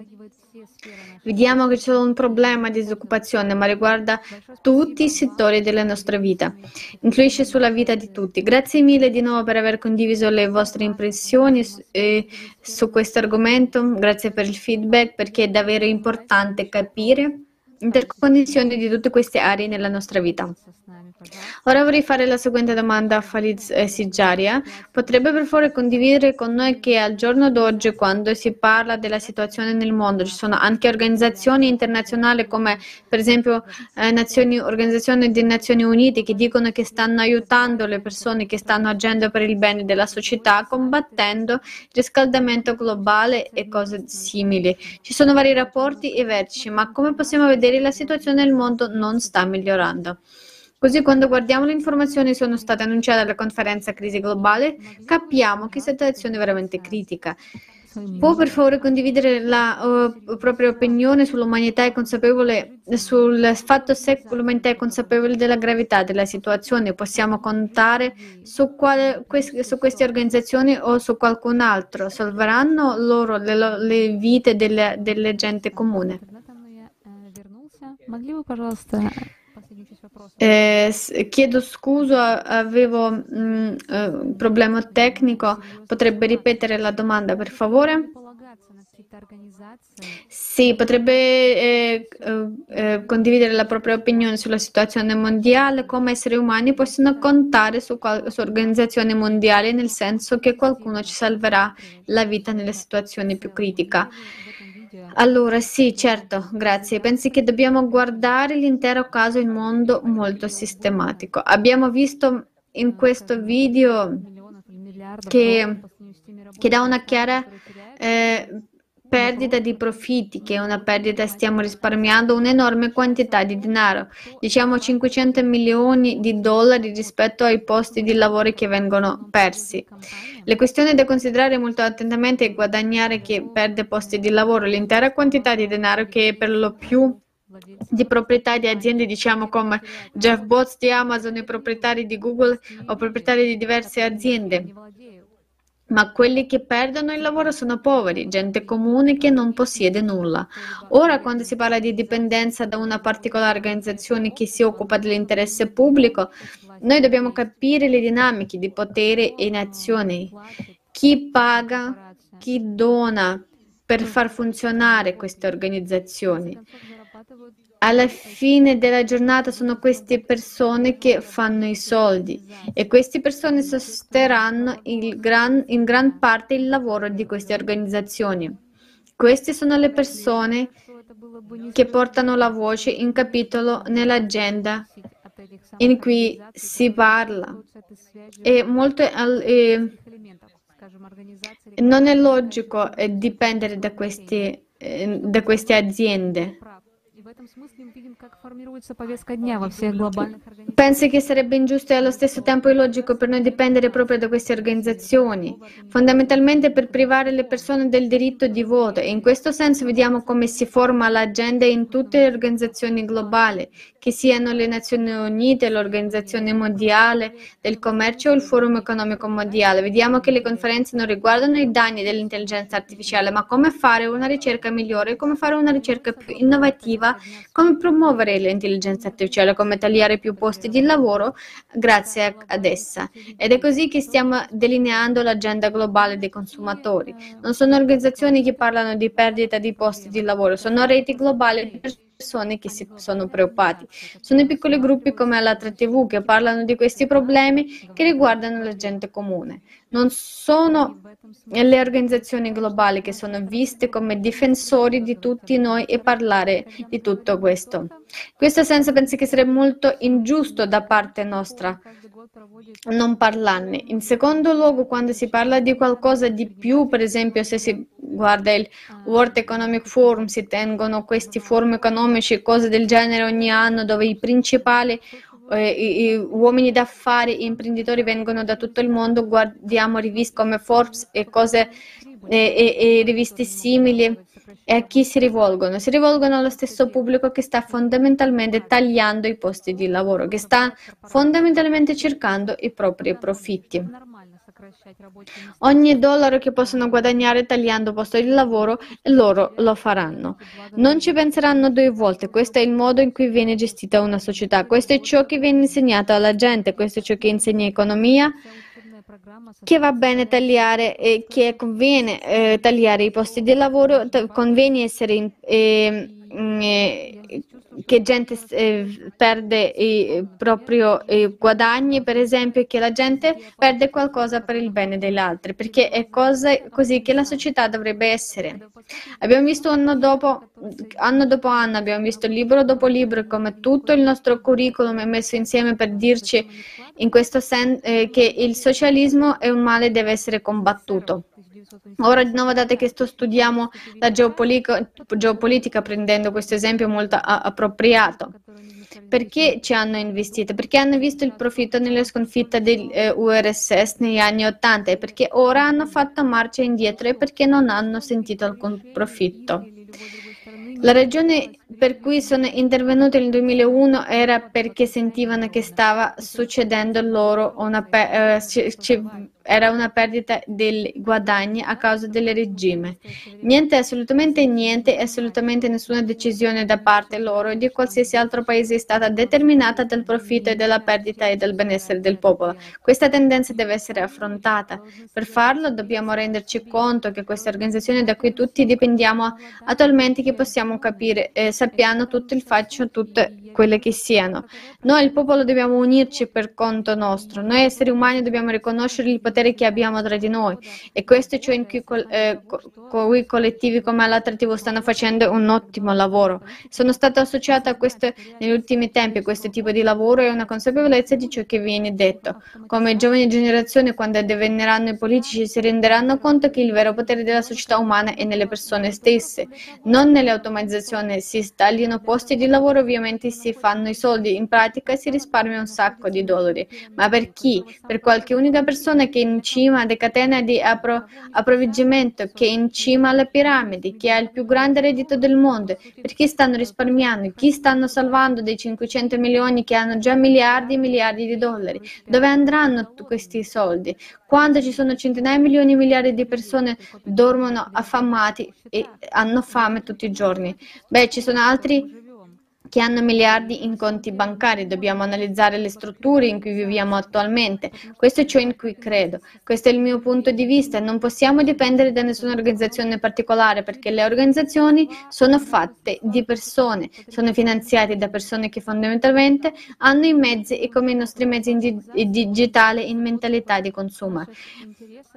Vediamo che c'è un problema di disoccupazione, ma riguarda tutti i settori della nostra vita, influisce sulla vita di tutti. Grazie mille di nuovo per aver condiviso le vostre impressioni eh, su questo argomento, grazie per il feedback perché è davvero importante capire interconnessione di tutte queste aree nella nostra vita. Ora vorrei fare la seguente domanda a Faliz eh, Sijaria. Potrebbe per favore condividere con noi che al giorno d'oggi, quando si parla della situazione nel mondo, ci sono anche organizzazioni internazionali come per esempio eh, Nazioni, Organizzazione delle Nazioni Unite che dicono che stanno aiutando le persone che stanno agendo per il bene della società, combattendo il riscaldamento globale e cose simili. Ci sono vari rapporti e vertici, ma come possiamo vedere la situazione nel mondo non sta migliorando. Così quando guardiamo le informazioni che sono state annunciate alla conferenza crisi globale, capiamo che situazione è veramente critica. Può per favore condividere la uh, propria opinione sull'umanità e consapevole sul fatto se l'umanità è consapevole della gravità della situazione? Possiamo contare su, quale, su queste organizzazioni o su qualcun altro? Salveranno loro le, le vite delle, delle gente comune? Eh, chiedo scusa, avevo mm, un uh, problema tecnico. Potrebbe ripetere la domanda, per favore? Sì, potrebbe eh, eh, condividere la propria opinione sulla situazione mondiale, come esseri umani possono contare su, su organizzazioni mondiali, nel senso che qualcuno ci salverà la vita nelle situazioni più critiche. Allora, sì, certo, grazie. Pensi che dobbiamo guardare l'intero caso in modo molto sistematico. Abbiamo visto in questo video che, che dà una chiara eh, perdita di profitti, che è una perdita, stiamo risparmiando un'enorme quantità di denaro, diciamo 500 milioni di dollari rispetto ai posti di lavoro che vengono persi. Le questioni da considerare molto attentamente è guadagnare chi perde posti di lavoro, l'intera quantità di denaro che è per lo più di proprietà di aziende, diciamo come Jeff Bezos di Amazon, i proprietari di Google o proprietari di diverse aziende ma quelli che perdono il lavoro sono poveri, gente comune che non possiede nulla. Ora, quando si parla di dipendenza da una particolare organizzazione che si occupa dell'interesse pubblico, noi dobbiamo capire le dinamiche di potere in azione. Chi paga, chi dona per far funzionare queste organizzazioni alla fine della giornata sono queste persone che fanno i soldi e queste persone sosterranno gran, in gran parte il lavoro di queste organizzazioni. Queste sono le persone che portano la voce in capitolo nell'agenda in cui si parla. E molto, e non è logico dipendere da queste, da queste aziende. Pensi che sarebbe ingiusto e allo stesso tempo illogico per noi dipendere proprio da queste organizzazioni, fondamentalmente per privare le persone del diritto di voto. E in questo senso vediamo come si forma l'agenda in tutte le organizzazioni globali, che siano le Nazioni Unite, l'Organizzazione Mondiale del Commercio o il Forum Economico Mondiale. Vediamo che le conferenze non riguardano i danni dell'intelligenza artificiale, ma come fare una ricerca migliore, come fare una ricerca più innovativa, come promuovere l'intelligenza artificiale, come tagliare più posti di lavoro grazie ad essa. Ed è così che stiamo delineando l'agenda globale dei consumatori. Non sono organizzazioni che parlano di perdita di posti di lavoro, sono reti globali di persone che si sono preoccupati. Sono i piccoli gruppi come la TV che parlano di questi problemi che riguardano la gente comune. Non sono le organizzazioni globali che sono viste come difensori di tutti noi e parlare di tutto questo. In questo senso penso che sarebbe molto ingiusto da parte nostra non parlarne. In secondo luogo, quando si parla di qualcosa di più, per esempio se si guarda il World Economic Forum, si tengono questi forum economici cose del genere ogni anno dove i principali eh, i, i uomini d'affari, imprenditori vengono da tutto il mondo, guardiamo riviste come Forbes e cose e, e, e riviste simili e a chi si rivolgono? Si rivolgono allo stesso pubblico che sta fondamentalmente tagliando i posti di lavoro, che sta fondamentalmente cercando i propri profitti. Ogni dollaro che possono guadagnare tagliando posti di lavoro, loro lo faranno. Non ci penseranno due volte. Questo è il modo in cui viene gestita una società. Questo è ciò che viene insegnato alla gente. Questo è ciò che insegna economia, che va bene tagliare e che conviene eh, tagliare i posti di lavoro, conviene essere in, eh, eh, che gente eh, perde i propri guadagni, per esempio, che la gente perde qualcosa per il bene degli altri, perché è cosa, così che la società dovrebbe essere. Abbiamo visto anno dopo, anno dopo anno, abbiamo visto libro dopo libro come tutto il nostro curriculum è messo insieme per dirci in questo senso eh, che il socialismo è un male e deve essere combattuto. Ora di nuovo date che sto studiamo la geopolitica, prendendo questo esempio molto appropriato. Perché ci hanno investito? Perché hanno visto il profitto nelle sconfitte dell'URSS eh, negli anni Ottanta e perché ora hanno fatto marcia indietro e perché non hanno sentito alcun profitto. La ragione per cui sono intervenuti nel 2001 era perché sentivano che stava succedendo loro una, eh, era una perdita dei guadagni a causa del regime. Niente, assolutamente niente, assolutamente nessuna decisione da parte loro e di qualsiasi altro paese è stata determinata dal profitto e dalla perdita e del benessere del popolo. Questa tendenza deve essere affrontata. Per farlo dobbiamo renderci conto che queste organizzazioni da cui tutti dipendiamo attualmente che possiamo capire, eh, sappiano tutto il faccio, tutte quelle che siano. Noi il popolo dobbiamo unirci per conto nostro. Noi esseri umani dobbiamo riconoscere il potere che abbiamo tra di noi e questo è ciò in cui eh, cui collettivi come l'attrattivo stanno facendo un ottimo lavoro. Sono stata associata a questo negli ultimi tempi, questo tipo di lavoro e una consapevolezza di ciò che viene detto. Come giovani generazioni, quando diventeranno i politici, si renderanno conto che il vero potere della società umana è nelle persone stesse, non nelle automatizzazioni. Si tagliano posti di lavoro, ovviamente si fanno i soldi, in pratica si risparmia un sacco di dollari. Ma per chi? Per qualche unica persona che è in cima alle catene di appro- approvvigionamento, che è in cima alle piramidi, che ha il più grande reddito del mondo. Per chi stanno risparmiando? Chi stanno salvando dei 500 milioni che hanno già miliardi e miliardi di dollari? Dove andranno questi soldi? Quando ci sono centinaia di milioni e miliardi di persone dormono affamati e hanno fame tutti i giorni. Beh, ci sono altri che hanno miliardi in conti bancari. Dobbiamo analizzare le strutture in cui viviamo attualmente. Questo è ciò in cui credo. Questo è il mio punto di vista. Non possiamo dipendere da nessuna organizzazione particolare perché le organizzazioni sono fatte di persone, sono finanziate da persone che fondamentalmente hanno i mezzi e come i nostri mezzi in di- digitali in mentalità di consumo.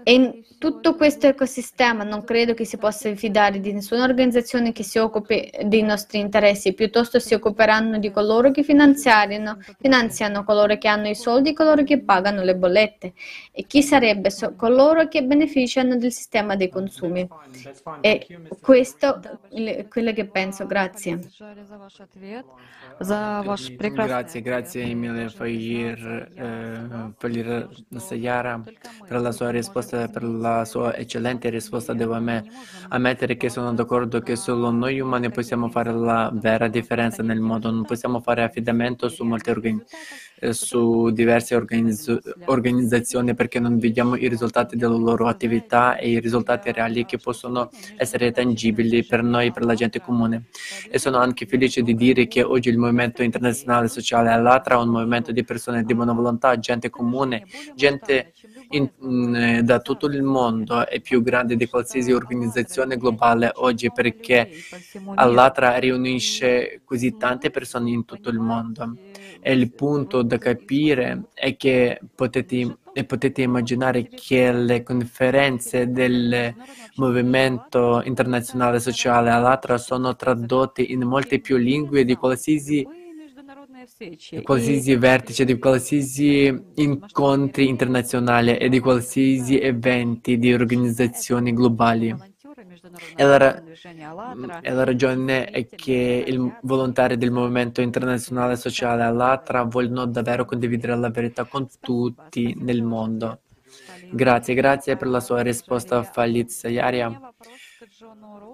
E in tutto questo ecosistema non credo che si possa fidare di nessuna organizzazione che si occupi dei nostri interessi, piuttosto si occupi occuperanno di coloro che finanziano, finanziano coloro che hanno i soldi e coloro che pagano le bollette. E chi sarebbe so- coloro che beneficiano del sistema dei consumi. E questo è quello che penso. Grazie. Grazie, grazie mille Fayir, eh, Sayara per la sua risposta, per la sua eccellente risposta. Devo ammettere che sono d'accordo che solo noi umani possiamo fare la vera differenza nel mondo, non possiamo fare affidamento su molte organizzazioni su diverse organizz- organizzazioni perché non vediamo i risultati della loro attività e i risultati reali che possono essere tangibili per noi, per la gente comune. E sono anche felice di dire che oggi il movimento internazionale sociale all'Atra è un movimento di persone di buona volontà, gente comune, gente in, in, eh, da tutto il mondo, è più grande di qualsiasi organizzazione globale oggi perché all'Atra riunisce così tante persone in tutto il mondo. E il punto da capire è che potete, potete immaginare che le conferenze del movimento internazionale sociale all'Atra sono tradotte in molte più lingue di qualsiasi di qualsiasi vertice, di qualsiasi incontri internazionali e di qualsiasi eventi di organizzazioni globali. E la, e la, ragione è che i volontari del movimento internazionale sociale all'Atra vogliono davvero condividere la verità con tutti nel mondo. Grazie, grazie per la sua risposta Falitz Yaria.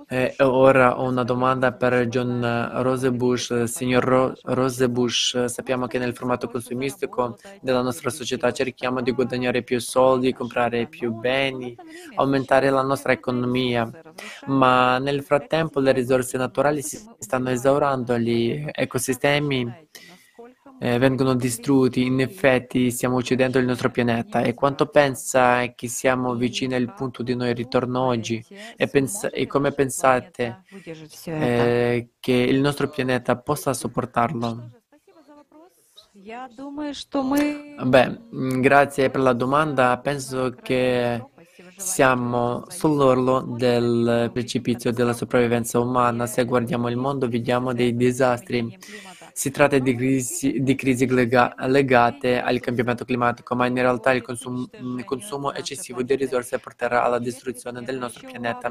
E ora ho una domanda per John Rosebush. Signor Ro- Rosebush, sappiamo che nel formato consumistico della nostra società cerchiamo di guadagnare più soldi, comprare più beni, aumentare la nostra economia, ma nel frattempo le risorse naturali si stanno esaurendo, gli ecosistemi eh, vengono distrutti, in effetti stiamo uccidendo il nostro pianeta. E quanto pensa che siamo vicini al punto di non ritorno oggi? E, pensa, e come pensate eh, che il nostro pianeta possa sopportarlo? Beh, grazie per la domanda. Penso che siamo sull'orlo del precipizio della sopravvivenza umana. Se guardiamo il mondo, vediamo dei disastri si tratta di crisi, di crisi lega, legate al cambiamento climatico, ma in realtà il consumo, il consumo eccessivo di risorse porterà alla distruzione del nostro pianeta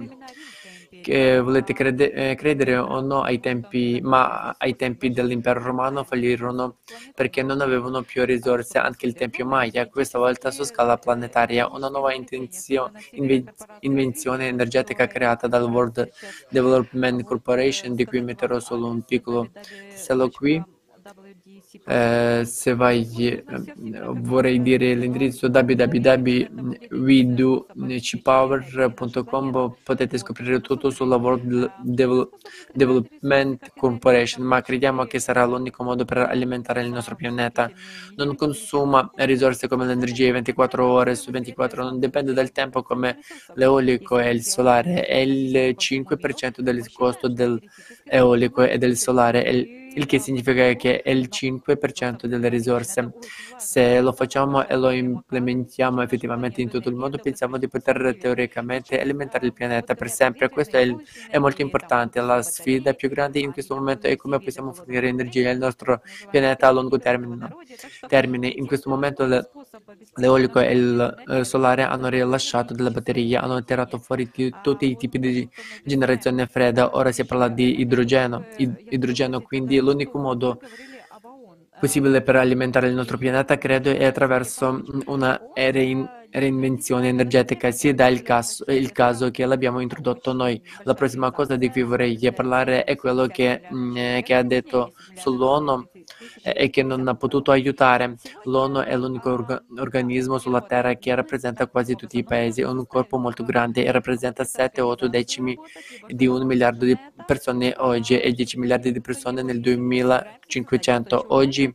che volete crede- eh, credere o no ai tempi, ma ai tempi dell'impero romano fallirono perché non avevano più risorse anche il Tempio Maya, questa volta su scala planetaria, una nuova intenzio- inve- invenzione energetica creata dal World Development Corporation, di cui metterò solo un piccolo tassello qui. Eh, se vai, eh, vorrei dire l'indirizzo www.wedocpower.com potete scoprire tutto sulla World Development Corporation, ma crediamo che sarà l'unico modo per alimentare il nostro pianeta. Non consuma risorse come l'energia 24 ore su 24, non dipende dal tempo come l'eolico e il solare, è il 5% del costo dell'eolico e del solare. È il che significa che è il 5% delle risorse. Se lo facciamo e lo implementiamo effettivamente in tutto il mondo, pensiamo di poter teoricamente alimentare il pianeta per sempre. Questo è, il, è molto importante. La sfida più grande in questo momento è come possiamo fornire energia al nostro pianeta a lungo termine. termine. In questo momento le, l'eolico e il eh, solare hanno rilasciato delle batterie, hanno tirato fuori t- tutti i tipi di generazione fredda. Ora si parla di idrogeno, idrogeno quindi l'unico modo possibile per alimentare il nostro pianeta, credo, è attraverso una reinvenzione energetica. Si dà il caso, il caso, che l'abbiamo introdotto noi. La prossima cosa di cui vorrei parlare è quello che, mm, che ha detto sull'ONU e che non ha potuto aiutare. L'ONU è l'unico orga- organismo sulla Terra che rappresenta quasi tutti i paesi, è un corpo molto grande e rappresenta 7-8 decimi di un miliardo di persone oggi e 10 miliardi di persone nel 2500. Oggi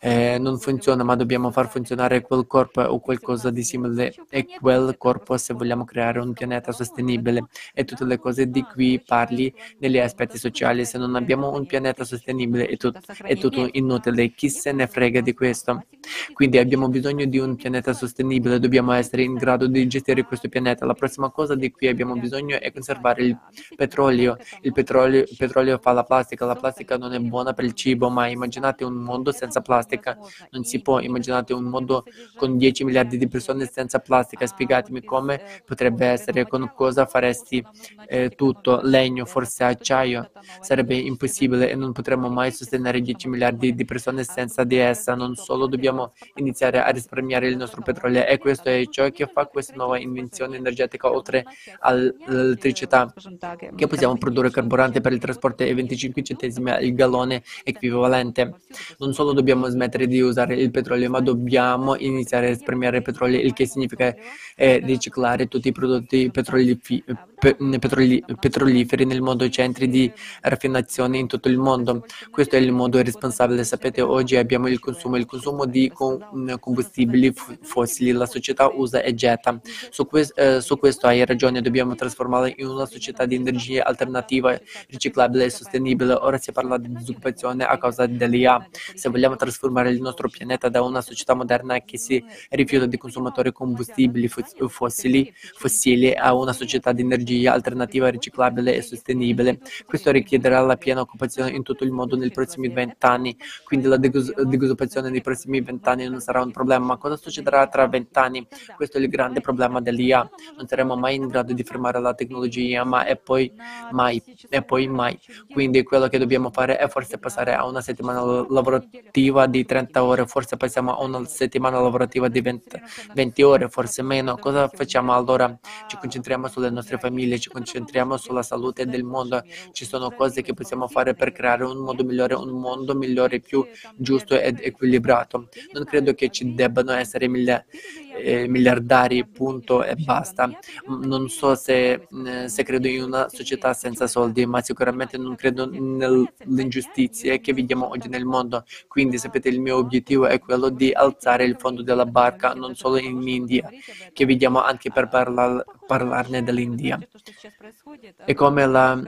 eh, non funziona, ma dobbiamo far funzionare quel corpo o qualcosa di simile e quel corpo se vogliamo creare un pianeta sostenibile e tutte le cose di cui parli negli aspetti sociali. Se non abbiamo un pianeta sostenibile e, tut- tutto tutto inutile, chi se ne frega di questo? Quindi abbiamo bisogno di un pianeta sostenibile, dobbiamo essere in grado di gestire questo pianeta. La prossima cosa di cui abbiamo bisogno è conservare il petrolio. Il petrolio, il petrolio fa la plastica, la plastica non è buona per il cibo, ma immaginate un mondo senza plastica. Non si può, immaginate un mondo con 10 miliardi di persone senza plastica. Spiegatemi come potrebbe essere, con cosa faresti eh, tutto, legno, forse acciaio. Sarebbe impossibile e non potremmo mai sostenere 10 miliardi di persone senza di essa. Non solo dobbiamo dobbiamo iniziare a risparmiare il nostro petrolio e questo è ciò che fa questa nuova invenzione energetica oltre all'elettricità che possiamo produrre carburante per il trasporto e 25 centesimi al gallone equivalente. Non solo dobbiamo smettere di usare il petrolio, ma dobbiamo iniziare a risparmiare petrolio, il che significa eh, riciclare tutti i prodotti petrolifi, petroli, petroliferi nel mondo, centri di raffinazione in tutto il mondo. Questo è il modo responsabile. Sapete, oggi abbiamo il consumo, il consumo di combustibili fossili, la società usa e getta. Su, que- eh, su questo hai ragione, dobbiamo trasformarla in una società di energia alternativa, riciclabile e sostenibile. Ora si parla di disoccupazione a causa dell'IA. Se vogliamo trasformare il nostro pianeta da una società moderna che si rifiuta di consumatori combustibili fossili, fossili a una società di energia energia alternativa riciclabile e sostenibile. Questo richiederà la piena occupazione in tutto il mondo nei prossimi vent'anni, quindi la disoccupazione nei prossimi vent'anni non sarà un problema. Ma cosa succederà tra vent'anni? Questo è il grande problema dell'IA. Non saremo mai in grado di fermare la tecnologia, ma e poi mai, e poi mai. Quindi quello che dobbiamo fare è forse passare a una settimana lavorativa di 30 ore, forse passiamo a una settimana lavorativa di 20, 20 ore, forse meno. Cosa facciamo allora? Ci concentriamo sulle nostre famiglie ci concentriamo sulla salute del mondo, ci sono cose che possiamo fare per creare un mondo migliore, un mondo migliore, più giusto ed equilibrato. Non credo che ci debbano essere miglia- eh, miliardari, punto e basta. Non so se, eh, se, credo in una società senza soldi, ma sicuramente non credo nelle ingiustizie che vediamo oggi nel mondo. Quindi sapete il mio obiettivo è quello di alzare il fondo della barca, non solo in India, che vediamo anche per parlar, parlarne dell'India. E come la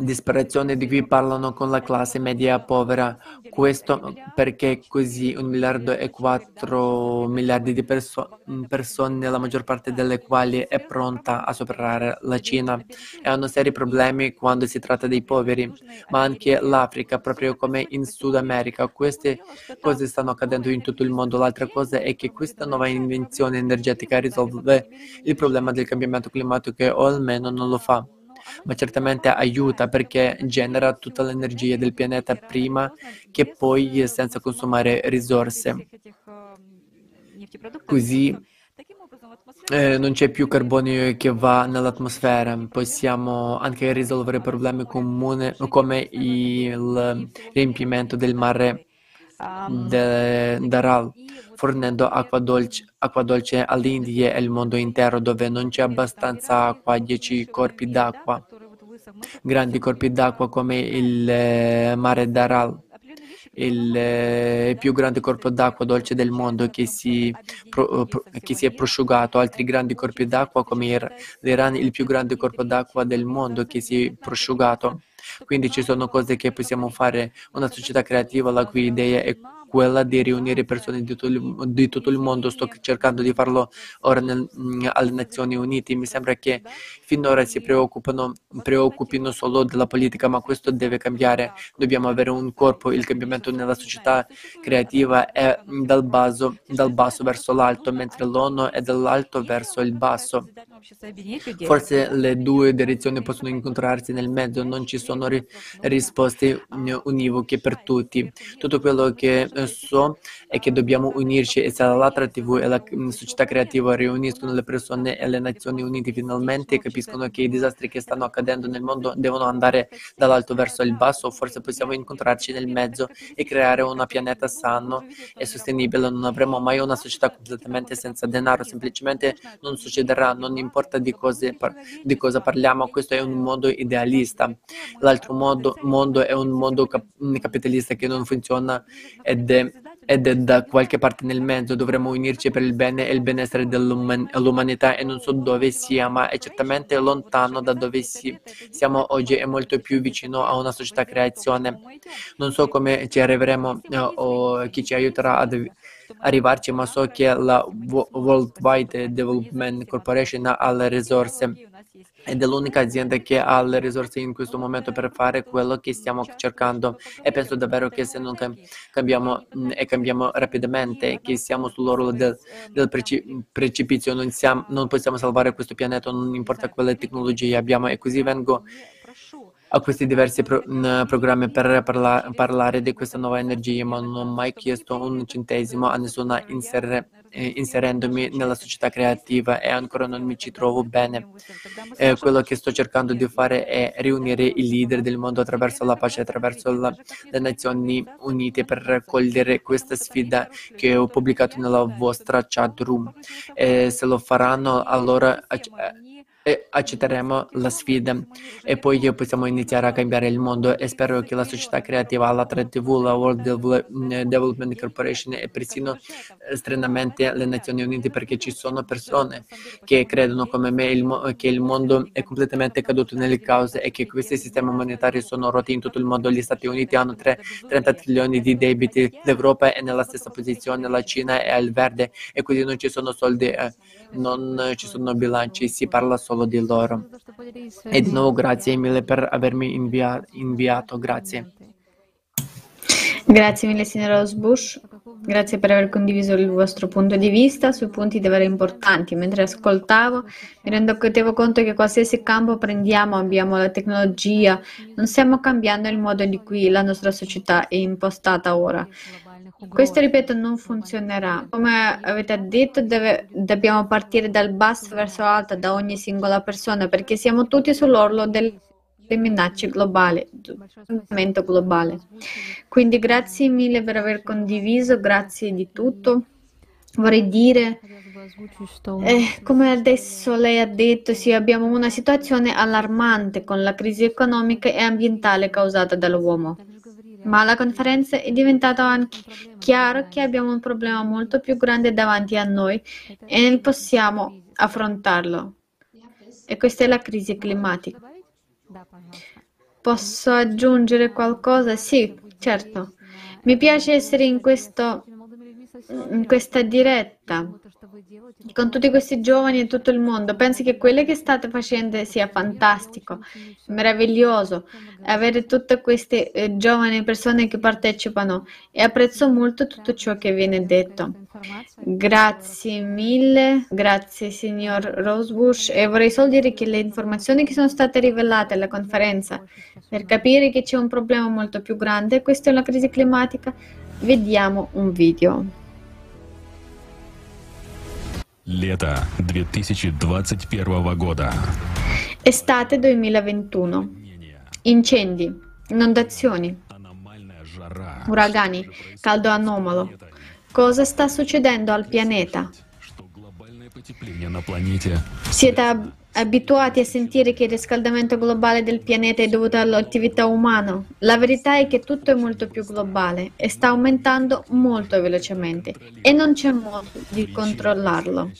disperazione di cui parlano con la classe media povera. Questo perché così un miliardo e quattro miliardi di perso- persone, la maggior parte delle quali è pronta a superare la Cina, e hanno seri problemi quando si tratta dei poveri, ma anche l'Africa, proprio come in Sud America. Queste cose stanno accadendo in tutto il mondo. L'altra cosa è che questa nuova invenzione energetica risolve il problema del cambiamento climatico o almeno non lo fa ma certamente aiuta perché genera tutta l'energia del pianeta prima che poi senza consumare risorse. Così eh, non c'è più carbonio che va nell'atmosfera, possiamo anche risolvere problemi comuni come il riempimento del mare de, d'Aral, fornendo acqua dolce, acqua dolce all'India e al mondo intero dove non c'è abbastanza acqua, 10 corpi d'acqua, grandi corpi d'acqua come il eh, mare d'Aral il eh, più grande corpo d'acqua dolce del mondo che si, pro, pro, che si, è prosciugato, altri grandi corpi d'acqua come l'Iran, il più grande corpo d'acqua del mondo che si è prosciugato. Quindi ci sono cose che possiamo fare, una società creativa la cui idea è quella di riunire persone di tutto, il, di tutto il mondo. Sto cercando di farlo ora nel, mm, alle Nazioni Unite. Mi sembra che finora si preoccupino solo della politica, ma questo deve cambiare. Dobbiamo avere un corpo. Il cambiamento nella società creativa è dal basso, dal basso verso l'alto, mentre l'ONU è dall'alto verso il basso. Forse le due direzioni possono incontrarsi nel mezzo, non ci sono ri- risposte univoche per tutti. Tutto quello che so è che dobbiamo unirci e se l'altra TV e la società creativa riuniscono le persone e le Nazioni Unite finalmente capiscono che i disastri che stanno accadendo nel mondo devono andare dall'alto verso il basso, forse possiamo incontrarci nel mezzo e creare un pianeta sano e sostenibile. Non avremo mai una società completamente senza denaro, semplicemente non succederà, non importa di, cose, di cosa parliamo, questo è un mondo idealista. L'altro mondo, mondo è un mondo cap- capitalista che non funziona ed ed è da qualche parte nel mezzo. Dovremmo unirci per il bene e il benessere dell'umanità e non so dove sia, ma è certamente lontano da dove si, siamo oggi e molto più vicino a una società creazione. Non so come ci arriveremo eh, o chi ci aiuterà ad arrivarci, ma so che la Worldwide Development Corporation ha le risorse ed è l'unica azienda che ha le risorse in questo momento per fare quello che stiamo cercando. E penso davvero che se non cambiamo mm, e cambiamo rapidamente, che siamo sull'orlo del, del precipizio, non, siamo, non possiamo salvare questo pianeta, non importa quale tecnologie abbiamo. E così vengo a questi diversi pro, mh, programmi per parla, parlare di questa nuova energia, ma non ho mai chiesto un centesimo a nessuna inser, inserendomi nella società creativa e ancora non mi ci trovo bene. Eh, quello che sto cercando di fare è riunire i leader del mondo attraverso la pace, attraverso la, le Nazioni Unite per raccogliere questa sfida che ho pubblicato nella vostra chat room. E se lo faranno, allora e accetteremo la sfida e poi possiamo iniziare a cambiare il mondo e spero che la società creativa, la 3TV, la World Development Corporation e persino eh, stranamente le Nazioni Unite perché ci sono persone che credono come me il che il mondo è completamente caduto nelle cause e che questi sistemi monetari sono rotti in tutto il mondo. Gli Stati Uniti hanno 3, 30 trilioni di debiti, l'Europa è nella stessa posizione, la Cina è al verde e quindi non ci sono soldi, eh, non ci sono bilanci, si parla solo solo di loro. E di nuovo grazie mille per avermi invia- inviato, grazie. Grazie mille signor Rosbush, grazie per aver condiviso il vostro punto di vista sui punti davvero importanti. Mentre ascoltavo mi rendevo conto che qualsiasi campo prendiamo abbiamo la tecnologia, non stiamo cambiando il modo in cui la nostra società è impostata ora. Questo, ripeto, non funzionerà. Come avete detto, deve, dobbiamo partire dal basso verso l'alto, da ogni singola persona, perché siamo tutti sull'orlo delle minacce globali, globale. Quindi grazie mille per aver condiviso, grazie di tutto. Vorrei dire, eh, come adesso lei ha detto, sì, abbiamo una situazione allarmante con la crisi economica e ambientale causata dall'uomo ma alla conferenza è diventato anche chiaro che abbiamo un problema molto più grande davanti a noi e non possiamo affrontarlo. E questa è la crisi climatica. Posso aggiungere qualcosa? Sì, certo. Mi piace essere in, questo, in questa diretta con tutti questi giovani e tutto il mondo. Penso che quello che state facendo sia fantastico, meraviglioso, avere tutte queste eh, giovani persone che partecipano e apprezzo molto tutto ciò che viene detto. Grazie mille, grazie signor Rosebush e vorrei solo dire che le informazioni che sono state rivelate alla conferenza per capire che c'è un problema molto più grande, questa è la crisi climatica, vediamo un video. Лето 2021 года. Estate 2021. Incendi, inondazioni, uragani, caldo anomalo. Cosa sta succedendo al pianeta? Siete abituati a sentire che il riscaldamento globale del pianeta è dovuto all'attività umana. La verità è che tutto è molto più globale e sta aumentando molto velocemente e non c'è modo di controllarlo.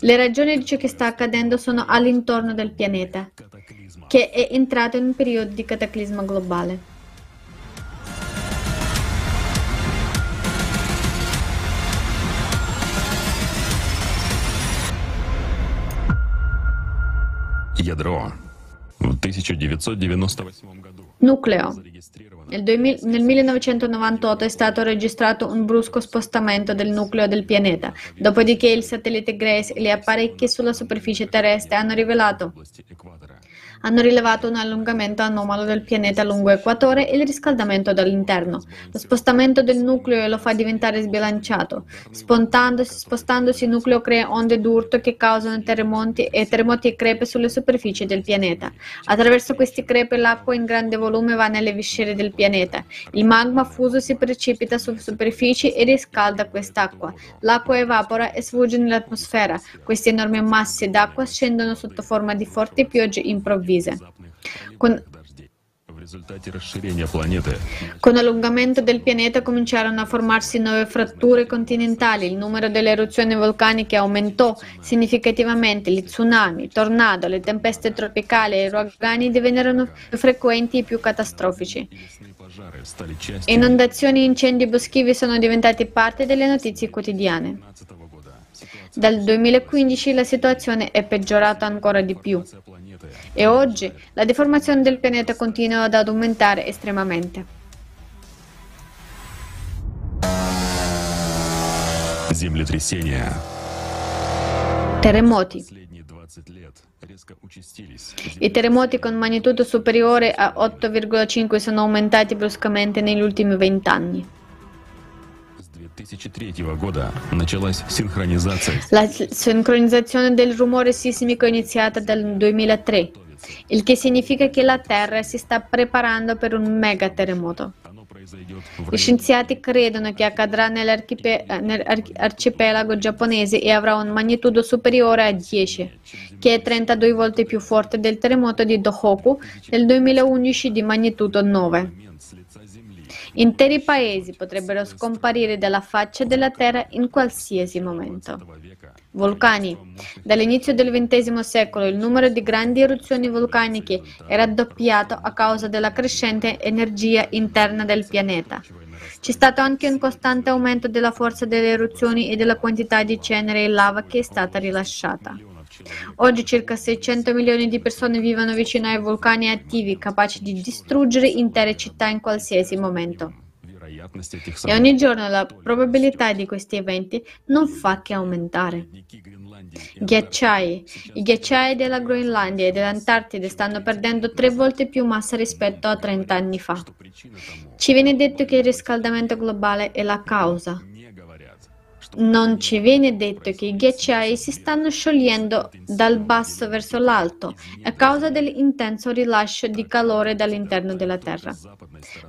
Le ragioni di ciò che sta accadendo sono all'intorno del pianeta, che è entrato in un periodo di cataclisma globale. ядро. В 1998 году Nucleo. Nel, 2000, nel 1998 è stato registrato un brusco spostamento del nucleo del pianeta, dopodiché il satellite Grace e gli apparecchi sulla superficie terrestre hanno rivelato hanno rilevato un allungamento anomalo del pianeta lungo l'equatore e il riscaldamento dall'interno. Lo spostamento del nucleo lo fa diventare sbilanciato. spostandosi il nucleo crea onde d'urto che causano terremoti e terremoti e crepe sulle superfici del pianeta. Attraverso questi crepe l'acqua in grande volume va nelle viscere del pianeta. Il magma fuso si precipita sulle superfici e riscalda quest'acqua. L'acqua evapora e sfugge nell'atmosfera. Queste enormi masse d'acqua scendono sotto forma di forti piogge improvvise improvvise. Con, Con l'allungamento del pianeta cominciarono a formarsi nuove fratture continentali, il numero delle eruzioni vulcaniche aumentò significativamente, gli tsunami, i tornado, le tempeste tropicali e i uragani divennero più frequenti e più catastrofici. Inondazioni e incendi boschivi sono diventati parte delle notizie quotidiane. Dal 2015 la situazione è peggiorata ancora di più e oggi la deformazione del pianeta continua ad aumentare estremamente. Terremoti. I terremoti con magnitudo superiore a 8,5 sono aumentati bruscamente negli ultimi vent'anni. La sincronizzazione del rumore sismico è iniziata nel 2003, il che significa che la Terra si sta preparando per un mega terremoto. Gli scienziati credono che accadrà nell'arcipelago giapponese e avrà un magnitudo superiore a 10, che è 32 volte più forte del terremoto di Tohoku del 2011 di magnitudo 9. Interi paesi potrebbero scomparire dalla faccia della Terra in qualsiasi momento. Vulcani. Dall'inizio del XX secolo il numero di grandi eruzioni vulcaniche è raddoppiato a causa della crescente energia interna del pianeta. C'è stato anche un costante aumento della forza delle eruzioni e della quantità di cenere e lava che è stata rilasciata. Oggi circa 600 milioni di persone vivono vicino ai vulcani attivi, capaci di distruggere intere città in qualsiasi momento. E ogni giorno la probabilità di questi eventi non fa che aumentare. Ghiacciai. I ghiacciai della Groenlandia e dell'Antartide stanno perdendo tre volte più massa rispetto a 30 anni fa. Ci viene detto che il riscaldamento globale è la causa, non ci viene detto che i ghiacciai si stanno sciogliendo dal basso verso l'alto a causa dell'intenso rilascio di calore dall'interno della Terra.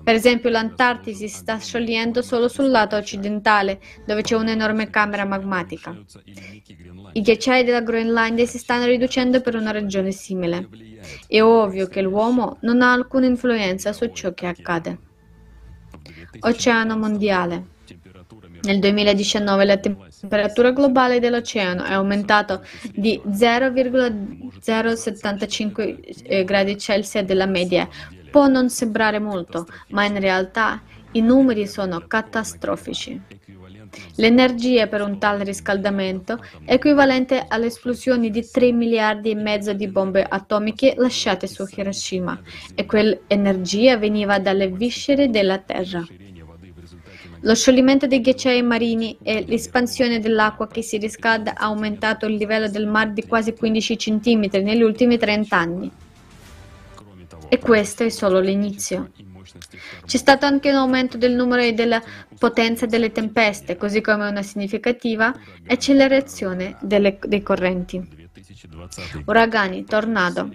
Per esempio l'Antartide si sta sciogliendo solo sul lato occidentale, dove c'è un'enorme camera magmatica. I ghiacciai della Groenlandia si stanno riducendo per una ragione simile. È ovvio che l'uomo non ha alcuna influenza su ciò che accade. Oceano mondiale. Nel 2019 la temperatura globale dell'oceano è aumentata di 0,075 eh, gradi Celsius della media. Può non sembrare molto, ma in realtà i numeri sono catastrofici. L'energia per un tale riscaldamento è equivalente all'esplosione di 3 miliardi e mezzo di bombe atomiche lasciate su Hiroshima e quell'energia veniva dalle viscere della Terra. Lo scioglimento dei ghiacciai marini e l'espansione dell'acqua che si riscalda ha aumentato il livello del mare di quasi 15 cm negli ultimi 30 anni. E questo è solo l'inizio. C'è stato anche un aumento del numero e della potenza delle tempeste, così come una significativa accelerazione delle, dei correnti. Uragani, tornado,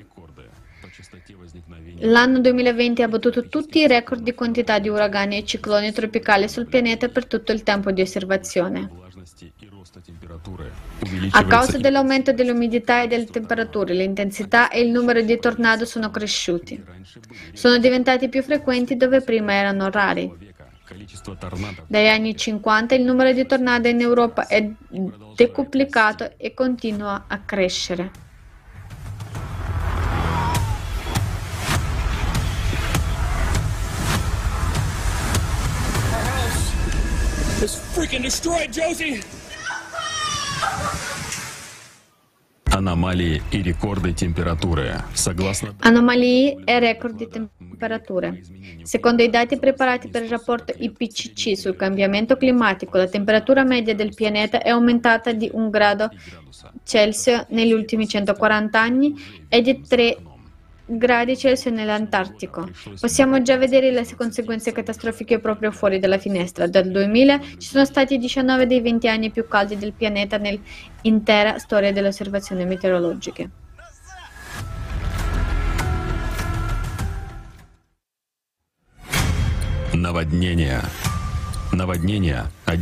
L'anno 2020 ha battuto tutti i record di quantità di uragani e cicloni tropicali sul pianeta per tutto il tempo di osservazione. A causa dell'aumento dell'umidità e delle temperature, l'intensità e il numero di tornado sono cresciuti. Sono diventati più frequenti dove prima erano rari. Dagli anni 50 il numero di tornado in Europa è decuplicato e continua a crescere. is freaking destroyed, Josie! Anomalie e ricordi temperature. Согласно... Anomalie e record di temperature. Secondo i dati preparati per il rapporto IPCC sul cambiamento climatico, la temperatura media del pianeta è aumentata di un grado Celsius negli ultimi 140 anni e di 3 gradi Celsius nell'Antartico. Possiamo già vedere le conseguenze catastrofiche proprio fuori dalla finestra. Dal 2000 ci sono stati 19 dei 20 anni più caldi del pianeta nell'intera storia delle osservazioni meteorologiche.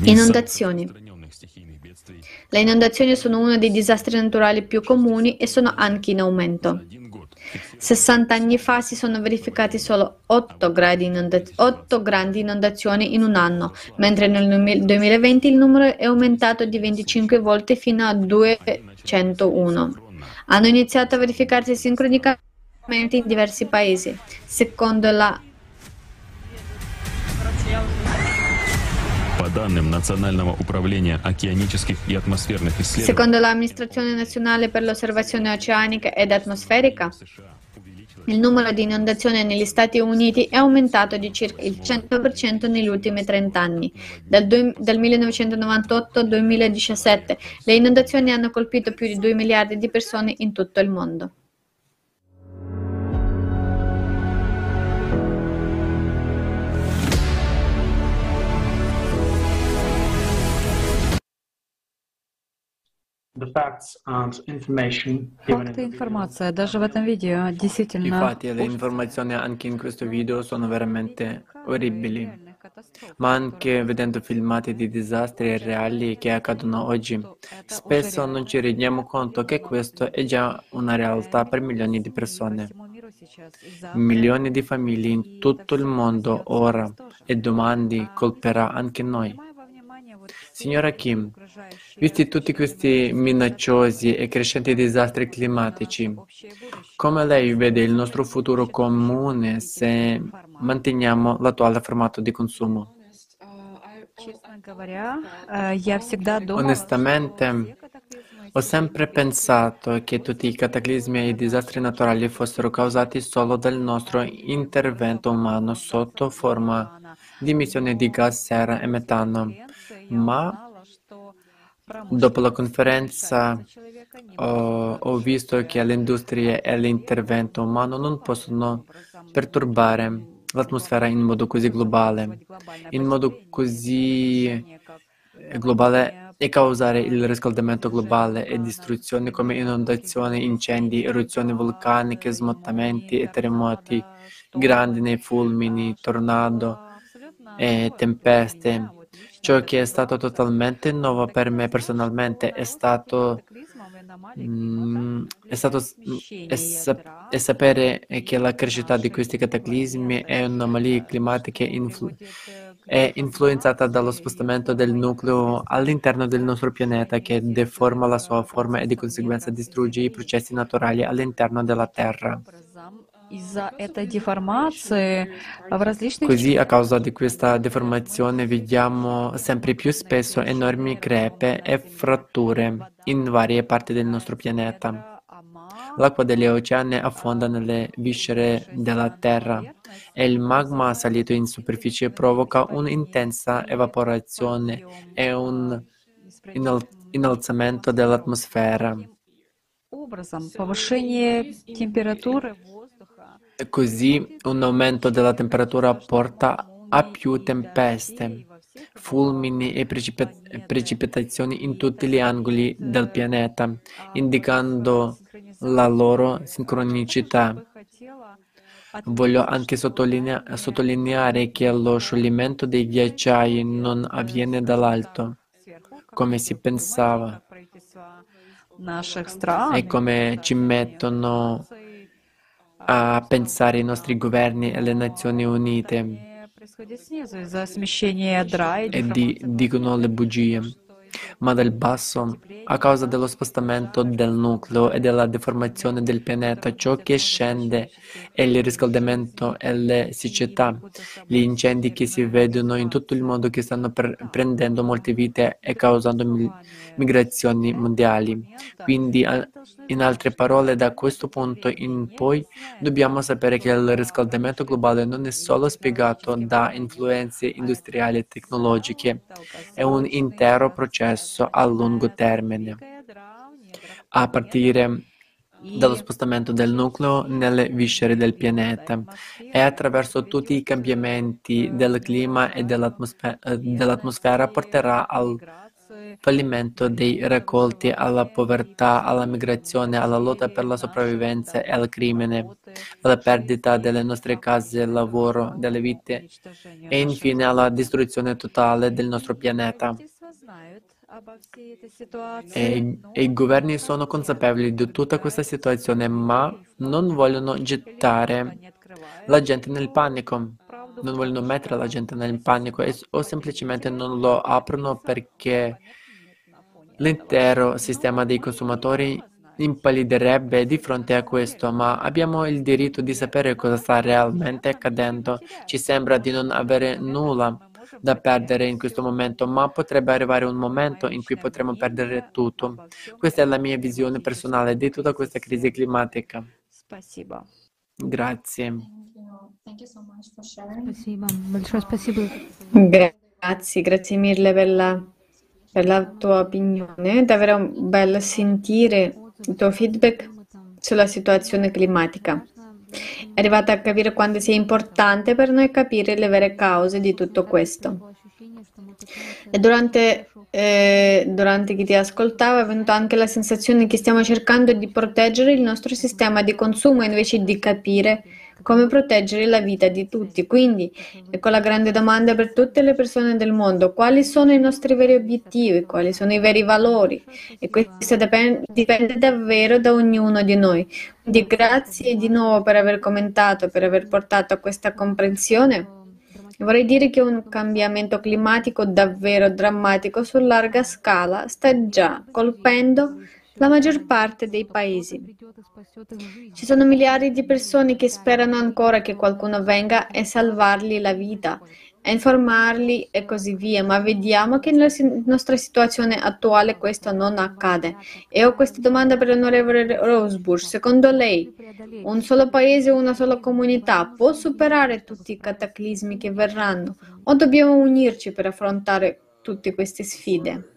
Inondazioni. Le inondazioni sono uno dei disastri naturali più comuni e sono anche in aumento. 60 anni fa si sono verificati solo 8, inondaz- 8 grandi inondazioni in un anno, mentre nel 2020 il numero è aumentato di 25 volte fino a 201. Hanno iniziato a verificarsi sincronicamente in diversi paesi. Secondo la Secondo l'Amministrazione Nazionale per l'Osservazione Oceanica ed Atmosferica, il numero di inondazioni negli Stati Uniti è aumentato di circa il 100% negli ultimi 30 anni. Dal, dal 1998 al 2017 le inondazioni hanno colpito più di 2 miliardi di persone in tutto il mondo. Факты и информация, даже в этом видео, действительно... I fatti e le informazioni anche in questo video sono veramente orribili, ma anche vedendo filmati di disastri reali che accadono oggi, spesso non ci rendiamo conto che questo è già una realtà per milioni di persone. Milioni di famiglie in tutto il mondo ora e domani colperà anche noi. Signora Kim, visti tutti questi minacciosi e crescenti disastri climatici, come lei vede il nostro futuro comune se manteniamo l'attuale formato di consumo? Onestamente, ho sempre pensato che tutti i cataclismi e i disastri naturali fossero causati solo dal nostro intervento umano sotto forma di emissione di gas serra e metano ma dopo la conferenza ho, ho visto che le industrie e l'intervento umano non possono perturbare l'atmosfera in modo così globale, in modo così globale e causare il riscaldamento globale e distruzioni come inondazioni, incendi, eruzioni vulcaniche, smottamenti e terremoti, grandini, fulmini, tornado e tempeste Ciò che è stato totalmente nuovo per me personalmente è stato, mm, è stato è, sap- è sapere che la crescita di questi cataclismi e anomalie climatiche influ- è influenzata dallo spostamento del nucleo all'interno del nostro pianeta che deforma la sua forma e di conseguenza distrugge i processi naturali all'interno della Terra. Così a causa di questa deformazione vediamo sempre più spesso enormi crepe e fratture in varie parti del nostro pianeta. L'acqua degli oceani affonda nelle viscere della Terra e il magma salito in superficie provoca un'intensa evaporazione e un innalzamento dell'atmosfera. Повышение температуры Così un aumento della temperatura porta a più tempeste, fulmini e precipit- precipitazioni in tutti gli angoli del pianeta, indicando la loro sincronicità. Voglio anche sottolinea- sottolineare che lo scioglimento dei ghiacciai non avviene dall'alto, come si pensava, e come ci mettono a pensare i nostri governi e le Nazioni Unite. E di, dicono le bugie ma dal basso, a causa dello spostamento del nucleo e della deformazione del pianeta, ciò che scende è il riscaldamento e le siccità, gli incendi che si vedono in tutto il mondo che stanno prendendo molte vite e causando migrazioni mondiali. Quindi, in altre parole, da questo punto in poi dobbiamo sapere che il riscaldamento globale non è solo spiegato da influenze industriali e tecnologiche, è un intero processo a lungo termine, a partire dallo spostamento del nucleo nelle viscere del pianeta e attraverso tutti i cambiamenti del clima e dell'atmosfera, dell'atmosfera porterà al fallimento dei raccolti, alla povertà, alla migrazione, alla lotta per la sopravvivenza e al crimine, alla perdita delle nostre case, lavoro, delle vite e infine alla distruzione totale del nostro pianeta. e, i governi sono consapevoli di tutta questa situazione, ma non vogliono gettare la gente nel panico, non vogliono mettere la gente nel panico e, o semplicemente non lo aprono perché l'intero sistema dei consumatori impallidirebbe di fronte a questo, ma abbiamo il diritto di sapere cosa sta realmente accadendo. Ci sembra di non avere nulla da perdere in questo momento, ma potrebbe arrivare un momento in cui potremo perdere tutto. Questa è la mia visione personale di tutta questa crisi climatica. Grazie. Grazie, grazie mille per la, per la tua opinione. È davvero bello sentire il tuo feedback sulla situazione climatica. È arrivata a capire quanto sia importante per noi capire le vere cause di tutto questo. E durante, eh, durante chi ti ascoltava è venuta anche la sensazione che stiamo cercando di proteggere il nostro sistema di consumo invece di capire come proteggere la vita di tutti. Quindi, ecco la grande domanda per tutte le persone del mondo, quali sono i nostri veri obiettivi, quali sono i veri valori? E questo dipende, dipende davvero da ognuno di noi. Quindi grazie di nuovo per aver commentato, per aver portato a questa comprensione. Vorrei dire che un cambiamento climatico davvero drammatico su larga scala sta già colpendo la maggior parte dei paesi. Ci sono miliardi di persone che sperano ancora che qualcuno venga e salvargli la vita, e informarli e così via, ma vediamo che nella nostra situazione attuale questo non accade. E ho questa domanda per l'onorevole Rosebush. Secondo lei, un solo paese, una sola comunità può superare tutti i cataclismi che verranno o dobbiamo unirci per affrontare tutte queste sfide?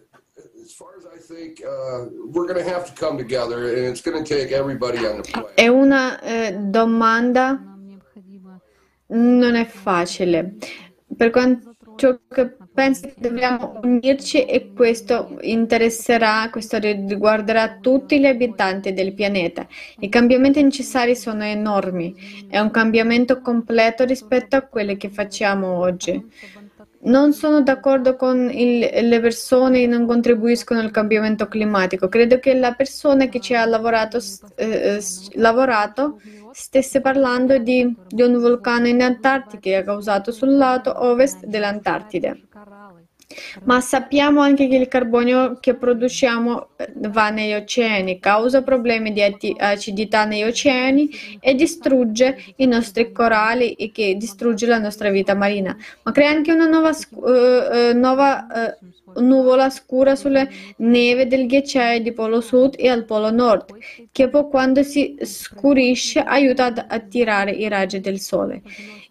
È una eh, domanda non è facile. Per quanto che penso che dobbiamo unirci e questo interesserà, questo riguarderà tutti gli abitanti del pianeta. I cambiamenti necessari sono enormi. È un cambiamento completo rispetto a quelli che facciamo oggi. Non sono d'accordo con il, le persone che non contribuiscono al cambiamento climatico. Credo che la persona che ci ha lavorato, eh, lavorato stesse parlando di, di un vulcano in Antartide che ha causato sul lato ovest dell'Antartide. Ma sappiamo anche che il carbonio che produciamo eh, va negli oceani, causa problemi di acidità negli oceani e distrugge i nostri coralli e che distrugge la nostra vita marina, ma crea anche una nuova, uh, nuova uh, nuvola scura sulle neve del ghiacciaio di Polo Sud e al Polo Nord, che poi quando si scurisce aiuta ad attirare i raggi del Sole.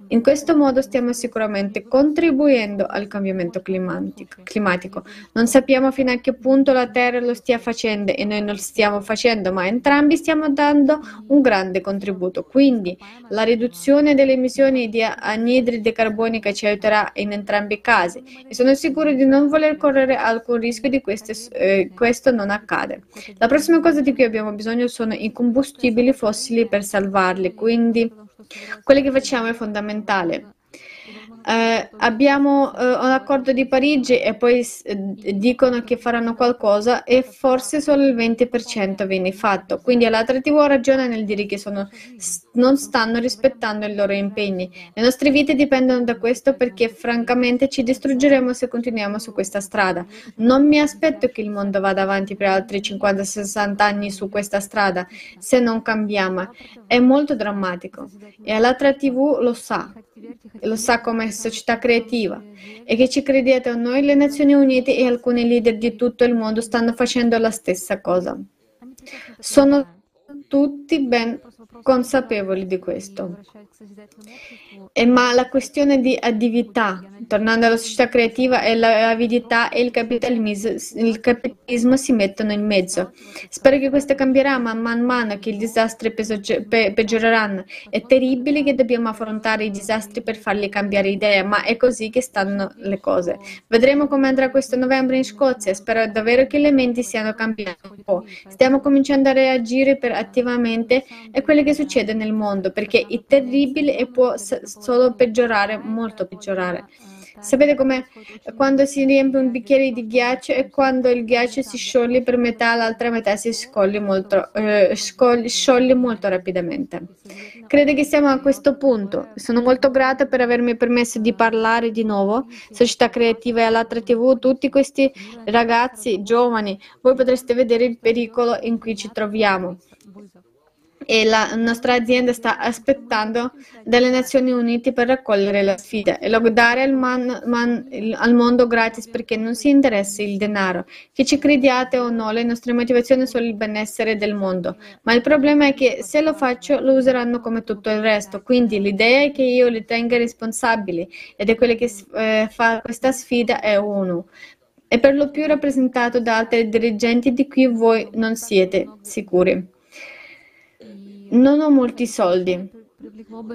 In questo modo stiamo sicuramente contribuendo al cambiamento climatico. Non sappiamo fino a che punto la Terra lo stia facendo e noi non lo stiamo facendo, ma entrambi stiamo dando un grande contributo. Quindi la riduzione delle emissioni di anidride carbonica ci aiuterà in entrambi i casi e sono sicuro di non voler correre alcun rischio di queste, eh, questo non accade. La prossima cosa di cui abbiamo bisogno sono i combustibili fossili per salvarli, quindi quello che facciamo è fondamentale. Eh, abbiamo eh, un accordo di Parigi e poi eh, dicono che faranno qualcosa e forse solo il 20% viene fatto. Quindi l'altra TV ha ragione nel dire che sono, non stanno rispettando i loro impegni. Le nostre vite dipendono da questo perché francamente ci distruggeremo se continuiamo su questa strada. Non mi aspetto che il mondo vada avanti per altri 50-60 anni su questa strada se non cambiamo. È molto drammatico e l'altra TV lo sa, lo sa come società creativa e che ci credete o noi, le Nazioni Unite e alcuni leader di tutto il mondo stanno facendo la stessa cosa. Sono tutti ben consapevoli di questo. E ma la questione di avidità, tornando alla società creativa, e l'avidità e il capitalismo, il capitalismo, si mettono in mezzo. Spero che questo cambierà man, man mano che i disastri pe- peggioreranno. È terribile che dobbiamo affrontare i disastri per farli cambiare idea, ma è così che stanno le cose. Vedremo come andrà questo novembre in Scozia. Spero davvero che le menti siano cambiate un po'. Stiamo cominciando a reagire attivamente a quello che succede nel mondo, perché è terribile e può solo peggiorare, molto peggiorare. Sapete come quando si riempie un bicchiere di ghiaccio e quando il ghiaccio si scioglie per metà, l'altra metà si scioglie molto, eh, scioglie molto rapidamente. Credo che siamo a questo punto. Sono molto grata per avermi permesso di parlare di nuovo. Società Creativa e Alatra TV, tutti questi ragazzi giovani, voi potreste vedere il pericolo in cui ci troviamo e la nostra azienda sta aspettando dalle Nazioni Unite per raccogliere la sfida e lodare al, man, man, al mondo gratis perché non si interessa il denaro. Che ci crediate o no, le nostre motivazioni sono il benessere del mondo, ma il problema è che se lo faccio lo useranno come tutto il resto, quindi l'idea è che io li tenga responsabili ed è quello che eh, fa questa sfida è uno. È per lo più rappresentato da altri dirigenti di cui voi non siete sicuri. Non ho molti soldi,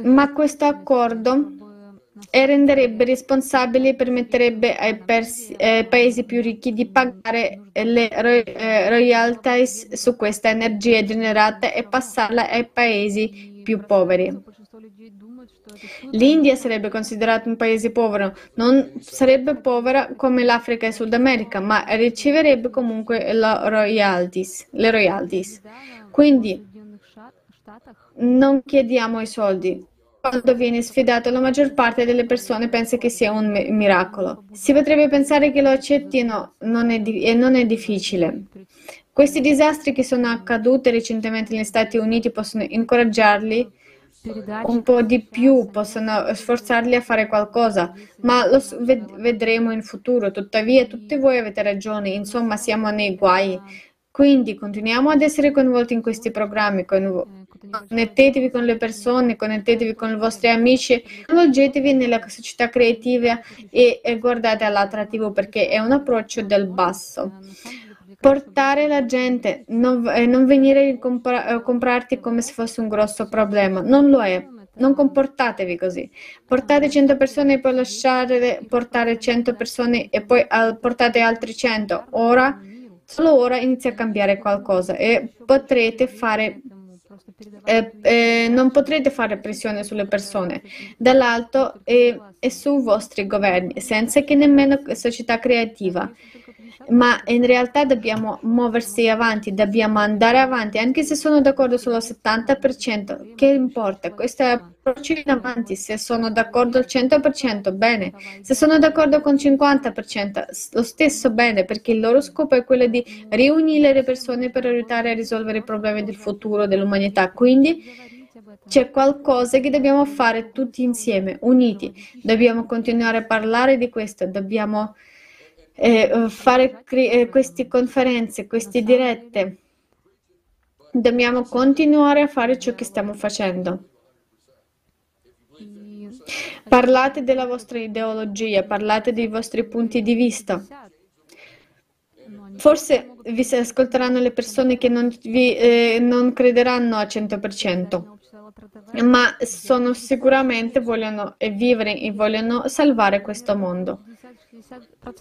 ma questo accordo e renderebbe responsabili e permetterebbe ai, persi, ai, paesi più ricchi di pagare le eh, royalties su questa energia generata e passarla ai paesi più poveri. L'India sarebbe considerata un paese povero, non sarebbe povera come l'Africa e Sud America, ma riceverebbe comunque royalties, le royalties. Quindi non chiediamo i soldi. Quando viene sfidato, la maggior parte delle persone pensa che sia un miracolo. Si potrebbe pensare che lo accettino non è di- e non è difficile. Questi disastri che sono accaduti recentemente negli Stati Uniti possono incoraggiarli un po' di più, possono sforzarli a fare qualcosa, ma lo vedremo in futuro. Tuttavia, tutti voi avete ragione, insomma, siamo nei guai. Quindi continuiamo ad essere coinvolti in questi programmi, connettetevi con le persone, connettetevi con i vostri amici, coinvolgetevi nella società creativa e, e guardate all'attrattivo perché è un approccio del basso. Portare la gente, non, eh, non venire a compra- comprarti come se fosse un grosso problema, non lo è. Non comportatevi così. Portate 100 persone e poi lasciate portare 100 persone e poi portate altri 100. Ora Solo ora inizia a cambiare qualcosa e potrete fare eh, eh, non potrete fare pressione sulle persone dall'alto e, e sui vostri governi senza che nemmeno società creativa ma in realtà dobbiamo muoversi avanti, dobbiamo andare avanti, anche se sono d'accordo solo al 70%, che importa? Questo è approccio in avanti, se sono d'accordo al 100% bene, se sono d'accordo con il 50% lo stesso bene, perché il loro scopo è quello di riunire le persone per aiutare a risolvere i problemi del futuro dell'umanità. Quindi c'è qualcosa che dobbiamo fare tutti insieme, uniti. Dobbiamo continuare a parlare di questo, dobbiamo eh, fare eh, queste conferenze, queste dirette. Dobbiamo continuare a fare ciò che stiamo facendo. Parlate della vostra ideologia, parlate dei vostri punti di vista. Forse vi ascolteranno le persone che non, vi, eh, non crederanno al 100%, ma sono sicuramente vogliono vivere e vogliono salvare questo mondo.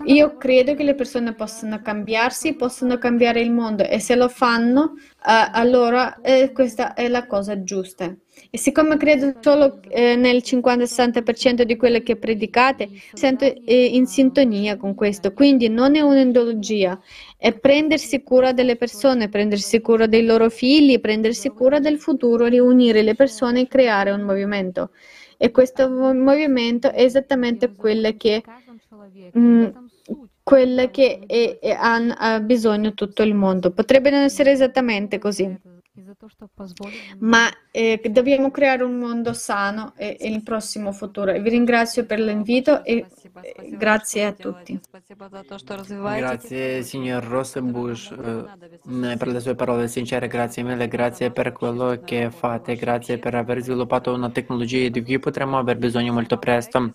Io credo che le persone possano cambiarsi, possono cambiare il mondo e se lo fanno, eh, allora eh, questa è la cosa giusta. E siccome credo solo eh, nel 50-60% di quello che predicate, sento eh, in sintonia con questo. Quindi non è un'ideologia, è prendersi cura delle persone, prendersi cura dei loro figli, prendersi cura del futuro, riunire le persone e creare un movimento. E questo movimento è esattamente quello che mm, quelle che è, è, ha bisogno tutto il mondo. Potrebbe non essere esattamente così, ma eh, dobbiamo creare un mondo sano e, e il prossimo futuro. E vi ringrazio per l'invito e eh, grazie a tutti. Grazie signor Rosenbusch eh, per le sue parole sincere, grazie mille, grazie per quello che fate, grazie per aver sviluppato una tecnologia di cui potremo aver bisogno molto presto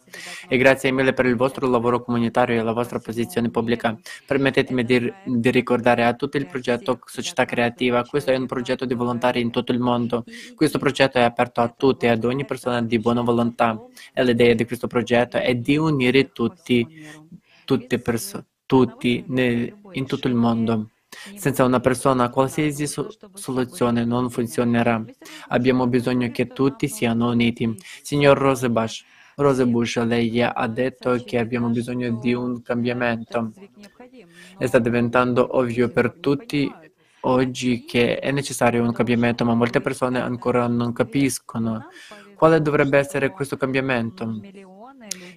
e grazie mille per il vostro lavoro comunitario e la vostra posizione pubblica. Permettetemi di, di ricordare a tutto il progetto Società Creativa, questo è un progetto di volontari in tutto il mondo. Questo progetto è aperto a tutti, ad ogni persona di buona volontà e l'idea di questo progetto è di unire tutti, perso- tutti nel, in tutto il mondo. Senza una persona qualsiasi so- soluzione non funzionerà. Abbiamo bisogno che tutti siano uniti. Signor Rosebash. Rose Bush, lei ha detto che abbiamo bisogno di un cambiamento. E sta diventando ovvio per tutti oggi che è necessario un cambiamento, ma molte persone ancora non capiscono quale dovrebbe essere questo cambiamento.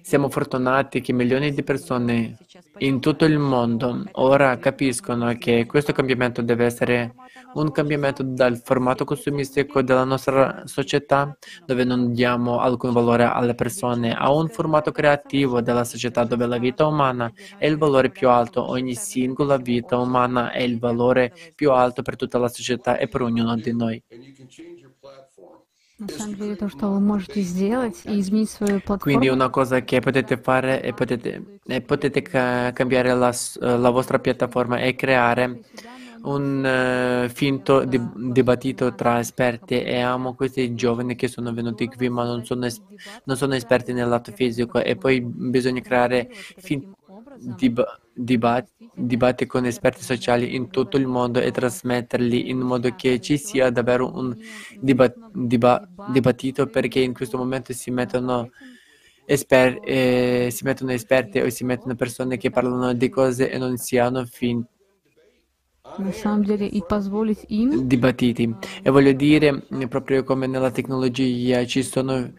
Siamo fortunati che milioni di persone in tutto il mondo ora capiscono che questo cambiamento deve essere un cambiamento dal formato consumistico della nostra società, dove non diamo alcun valore alle persone, a un formato creativo della società dove la vita umana è il valore più alto, ogni singola vita umana è il valore più alto per tutta la società e per ognuno di noi. Quindi una cosa che potete fare è potete, è potete cambiare la, la vostra piattaforma e creare un uh, finto dib- dibattito tra esperti e amo questi giovani che sono venuti qui ma non sono, es- non sono esperti nel lato fisico e poi bisogna creare fin- dib- dibat- dibattiti con esperti sociali in tutto il mondo e trasmetterli in modo che ci sia davvero un diba- diba- dibattito perché in questo momento si mettono Esper- eh, si mettono esperti o si mettono persone che parlano di cose e non siano finti dibattiti e voglio dire proprio come nella tecnologia ci sono,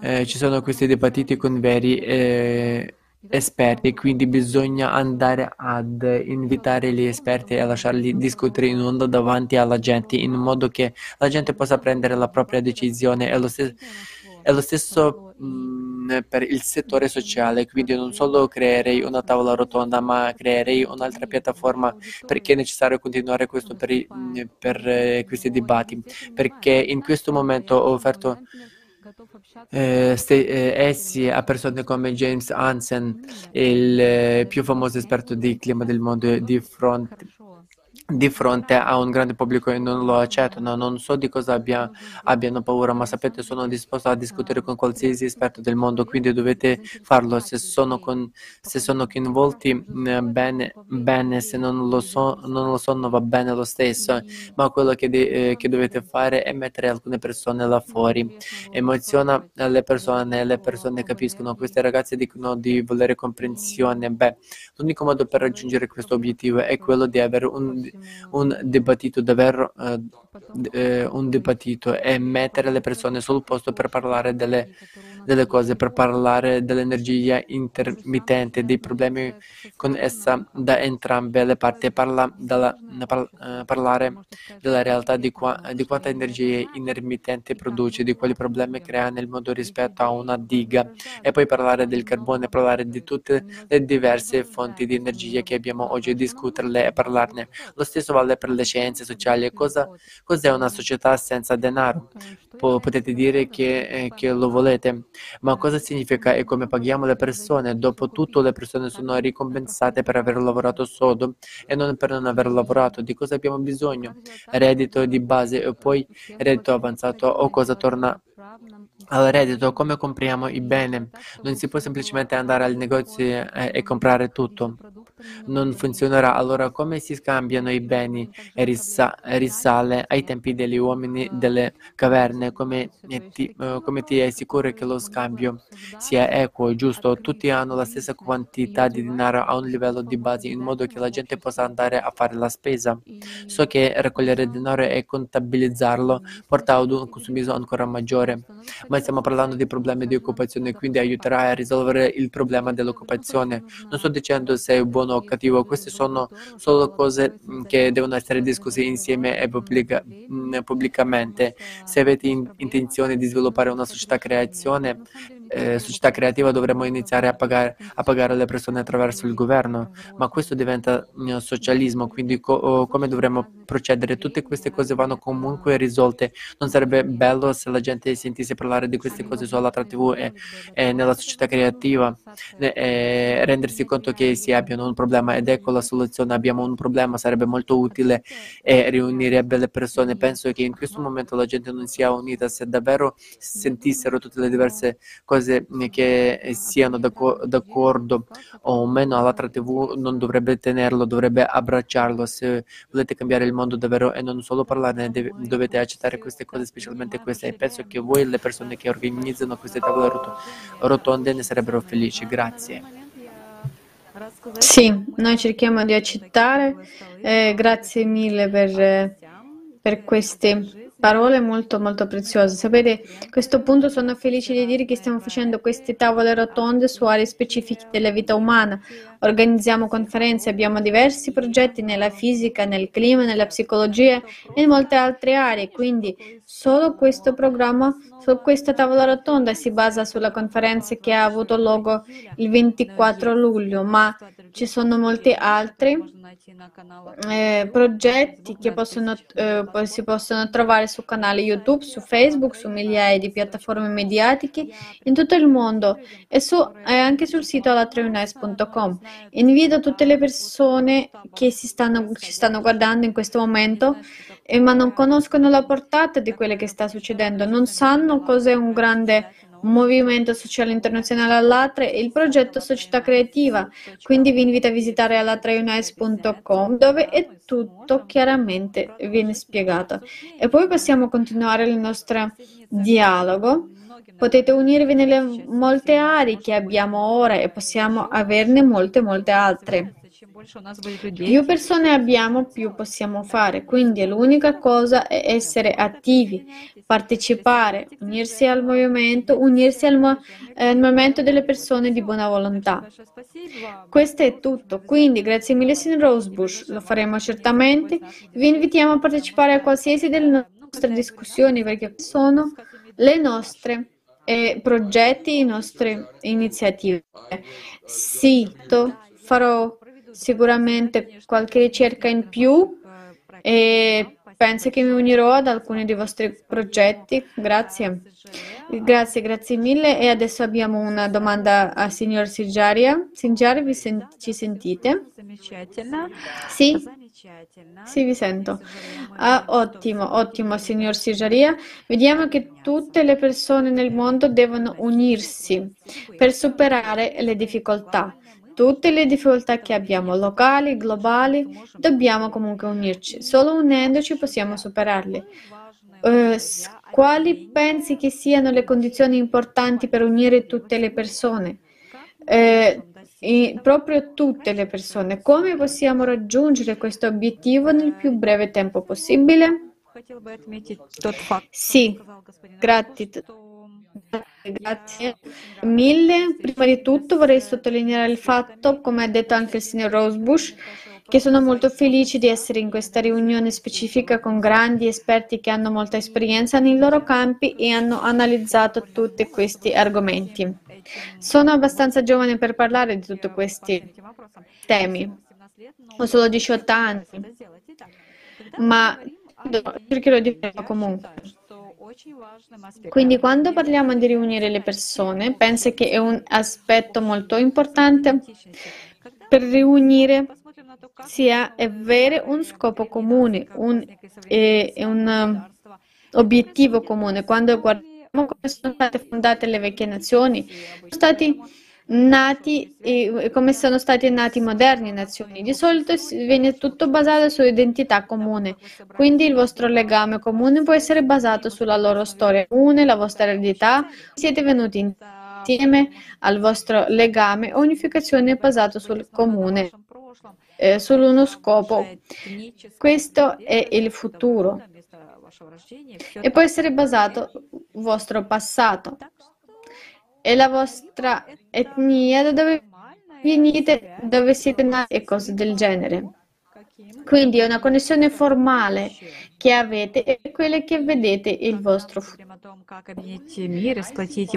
eh, ci sono questi dibattiti con veri eh, esperti quindi bisogna andare ad invitare gli esperti e lasciarli discutere in onda davanti alla gente in modo che la gente possa prendere la propria decisione. E lo stesso è lo stesso mh, mm, per il settore sociale, quindi non solo creerei una tavola rotonda, ma creerei un'altra piattaforma perché è necessario continuare questo per, mm, per eh, questi dibattiti, perché in questo momento ho offerto eh, ste, eh, essi a persone come James Hansen, il più famoso esperto di clima del mondo, di fronte di fronte a un grande pubblico e non lo accettano. Non so di cosa abbia, abbiano paura, ma sapete, sono disposto a discutere con qualsiasi esperto del mondo, quindi dovete farlo. Se sono, con, se sono coinvolti, eh, bene, bene, se non lo, so, non lo sono, va bene lo stesso. Ma quello che, de, eh, che dovete fare è mettere alcune persone là fuori. Emoziona le persone, le persone capiscono. Queste ragazze dicono di volere comprensione. Beh, l'unico modo per raggiungere questo obiettivo è quello di avere un un dibattito davvero eh, un dibattito e mettere le persone sul posto per parlare delle, delle cose, per parlare dell'energia intermittente, dei problemi con essa da entrambe le parti, parla della, par, eh, parlare della realtà di, qua, di quanta energia intermittente produce, di quali problemi crea nel mondo rispetto a una diga e poi parlare del carbone, parlare di tutte le diverse fonti di energia che abbiamo oggi, discuterle e parlarne. Lo stesso vale per le scienze sociali. Cosa, cos'è una società senza denaro? Po- potete dire che, eh, che, lo volete, ma cosa significa e come paghiamo le persone? Dopo tutto le persone sono ricompensate per aver lavorato sodo e non per non aver lavorato. Di cosa abbiamo bisogno? Reddito di base e poi reddito avanzato o cosa torna al reddito, come compriamo i beni? Non si può semplicemente andare al negozio e, comprare tutto non funzionerà, allora come si scambiano i beni risa- risale ai tempi degli uomini delle caverne, come ti, uh, come ti assicuri che lo scambio sia equo e giusto? Tutti hanno la stessa quantità di denaro a un livello di base in modo che la gente possa andare a fare la spesa. So che raccogliere denaro e contabilizzarlo porta ad un consumismo ancora maggiore, ma stiamo parlando di problemi di occupazione, quindi aiuterà a risolvere il problema dell'occupazione. Non sto dicendo se è buono o cattivo, queste sono solo cose mm, che devono essere discusse insieme e pubblica, mm, pubblicamente. Se avete in, intenzione di sviluppare una società creazione, eh, società creativa dovremmo iniziare a pagare, a pagare, le persone attraverso il governo, ma questo diventa mh, socialismo, quindi co- come dovremmo procedere? Tutte queste cose vanno comunque risolte. Non sarebbe bello se la gente sentisse parlare di queste cose sulla TV e, e nella società creativa e rendersi conto che si abbiano un problema ed ecco la soluzione. Abbiamo un problema, sarebbe molto utile e riunirebbe le persone. Penso che in questo momento la gente non sia unita se davvero sentissero tutte le diverse cose cose che siano d'accordo o meno, l'altra TV non dovrebbe tenerlo, dovrebbe abbracciarlo. Se volete cambiare il mondo davvero e non solo parlarne, dovete accettare queste cose, specialmente queste. E penso che voi, le persone che organizzano queste tavole rotonde, ne sarebbero felici. Grazie. Sì, noi cerchiamo di accettare. Eh, grazie mille per, per queste parole molto molto preziose. Sapete, a questo punto sono felice di dire che stiamo facendo queste tavole rotonde su aree specifiche della vita umana. Organizziamo conferenze, abbiamo diversi progetti nella fisica, nel clima, nella psicologia e in molte altre aree. Quindi solo questo programma, su questa tavola rotonda si basa sulla conferenza che ha avuto luogo il 24 luglio, ma ci sono molti altri eh, progetti che possono, eh, si possono trovare su canali YouTube, su Facebook, su migliaia di piattaforme mediatiche in tutto il mondo e, su, e anche sul sito alatreunes.com. Invito tutte le persone che stanno, ci stanno guardando in questo momento eh, ma non conoscono la portata di quello che sta succedendo, non sanno cos'è un grande movimento sociale internazionale all'Atre e il progetto Società Creativa. Quindi vi invito a visitare alatraunites.com dove è tutto chiaramente viene spiegato. E poi possiamo continuare il nostro dialogo. Potete unirvi nelle molte aree che abbiamo ora e possiamo averne molte, molte altre. Più persone abbiamo, più possiamo fare. Quindi l'unica cosa è essere attivi, partecipare, unirsi al movimento, unirsi al, mo- eh, al movimento delle persone di buona volontà. Questo è tutto. Quindi grazie mille, signor Rosebush. Lo faremo certamente. Vi invitiamo a partecipare a qualsiasi delle nostre discussioni perché sono le nostre eh, progetti, le nostre iniziative. Sito, farò sicuramente qualche ricerca in più e penso che mi unirò ad alcuni dei vostri progetti. Grazie. Grazie, grazie mille. E adesso abbiamo una domanda a signor. Sigiaria, vi sen- ci sentite? Sì? Sì, vi sento. Ah, ottimo, ottimo, signor Sigiaria. Vediamo che tutte le persone nel mondo devono unirsi per superare le difficoltà tutte le difficoltà che abbiamo, locali, globali, dobbiamo comunque unirci. Solo unendoci possiamo superarle. Uh, quali pensi che siano le condizioni importanti per unire tutte le persone? Uh, proprio tutte le persone. Come possiamo raggiungere questo obiettivo nel più breve tempo possibile? Sì, grazie. Grazie mille. Prima di tutto vorrei sottolineare il fatto, come ha detto anche il signor Rosebush, che sono molto felice di essere in questa riunione specifica con grandi esperti che hanno molta esperienza nei loro campi e hanno analizzato tutti questi argomenti. Sono abbastanza giovane per parlare di tutti questi temi. Ho solo 18 anni, ma cercherò di farlo comunque. Quindi quando parliamo di riunire le persone, penso che è un aspetto molto importante per riunire sia avere un scopo comune, un, e, un um, obiettivo comune. Quando guardiamo come sono state fondate le vecchie nazioni, sono stati nati e come sono stati nati moderni nazioni. Di solito viene tutto basato su identità comune, quindi il vostro legame comune può essere basato sulla loro storia comune, la vostra eredità. Siete venuti insieme al vostro legame o unificazione basata sul comune, eh, uno scopo. Questo è il futuro e può essere basato sul vostro passato e la vostra etnia, da dove venite, dove siete nati e cose del genere. Quindi è una connessione formale che avete e quelle che vedete il vostro futuro.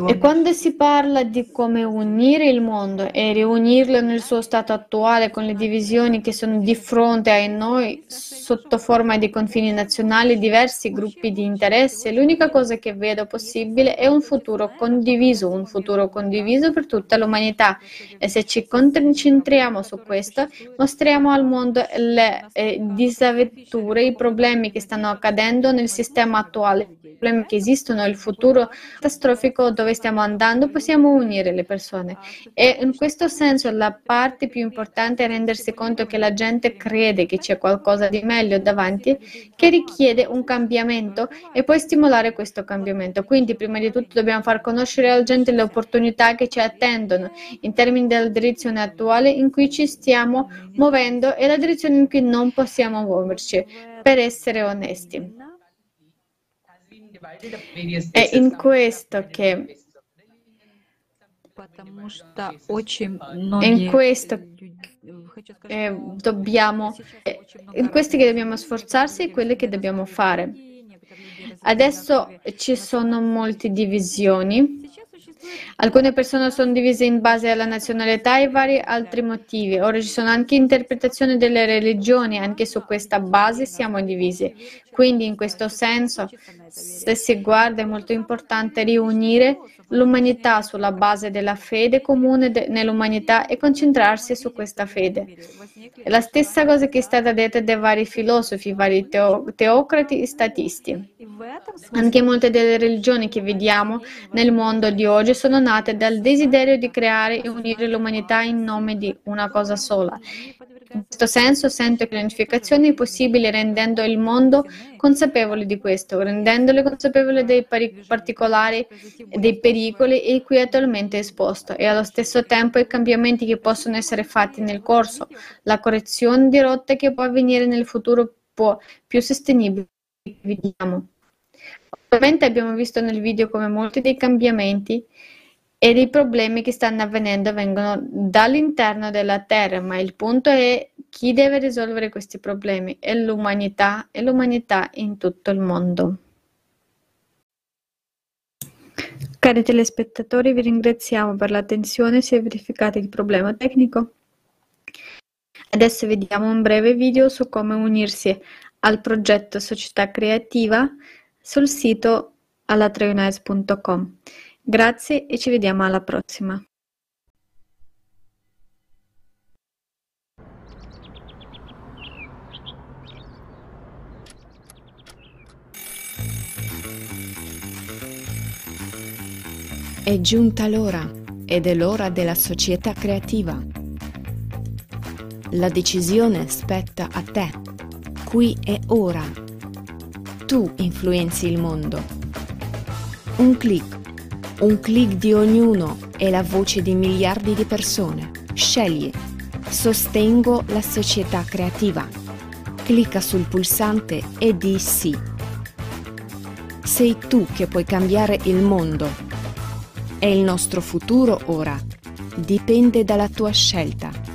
E quando si parla di come unire il mondo e riunirlo nel suo stato attuale con le divisioni che sono di fronte a noi sotto forma di confini nazionali, diversi gruppi di interesse, l'unica cosa che vedo possibile è un futuro condiviso, un futuro condiviso per tutta l'umanità. E se ci concentriamo su questo, mostriamo al mondo le eh, disavventure, i problemi che stanno stanno accadendo nel sistema attuale, i problemi che esistono, il futuro catastrofico dove stiamo andando, possiamo unire le persone. E in questo senso la parte più importante è rendersi conto che la gente crede che c'è qualcosa di meglio davanti che richiede un cambiamento e poi stimolare questo cambiamento. Quindi prima di tutto dobbiamo far conoscere alla gente le opportunità che ci attendono in termini della direzione attuale in cui ci stiamo muovendo e la direzione in cui non possiamo muoverci, per essere onesti. È in questo che in questo eh, dobbiamo, in questi che dobbiamo sforzarsi e quelli che dobbiamo fare. Adesso ci sono molte divisioni Alcune persone sono divise in base alla nazionalità e vari altri motivi. Ora ci sono anche interpretazioni delle religioni, anche su questa base siamo divisi. Quindi in questo senso, se si guarda, è molto importante riunire l'umanità sulla base della fede comune de- nell'umanità e concentrarsi su questa fede. È la stessa cosa che è stata detta dai vari filosofi, vari teo- teocrati e statisti. Anche molte delle religioni che vediamo nel mondo di oggi sono nate dal desiderio di creare e unire l'umanità in nome di una cosa sola. In questo senso sento che l'unificazione è possibile rendendo il mondo consapevole di questo, rendendole consapevole dei pari- particolari dei pericoli in cui è attualmente esposto e allo stesso tempo i cambiamenti che possono essere fatti nel corso, la correzione di rotte che può avvenire nel futuro può più sostenibile. Vediamo. Ovviamente abbiamo visto nel video come molti dei cambiamenti e dei problemi che stanno avvenendo vengono dall'interno della Terra, ma il punto è chi deve risolvere questi problemi è l'umanità e l'umanità in tutto il mondo. Cari telespettatori, vi ringraziamo per l'attenzione, si è verificato il problema tecnico. Adesso vediamo un breve video su come unirsi al progetto Società Creativa sul sito alatraionese.com. Grazie e ci vediamo alla prossima. È giunta l'ora ed è l'ora della società creativa. La decisione spetta a te. Qui e ora. Tu influenzi il mondo. Un clic un clic di ognuno è la voce di miliardi di persone. Scegli. Sostengo la società creativa. Clicca sul pulsante e di sì. Sei tu che puoi cambiare il mondo. E il nostro futuro ora dipende dalla tua scelta.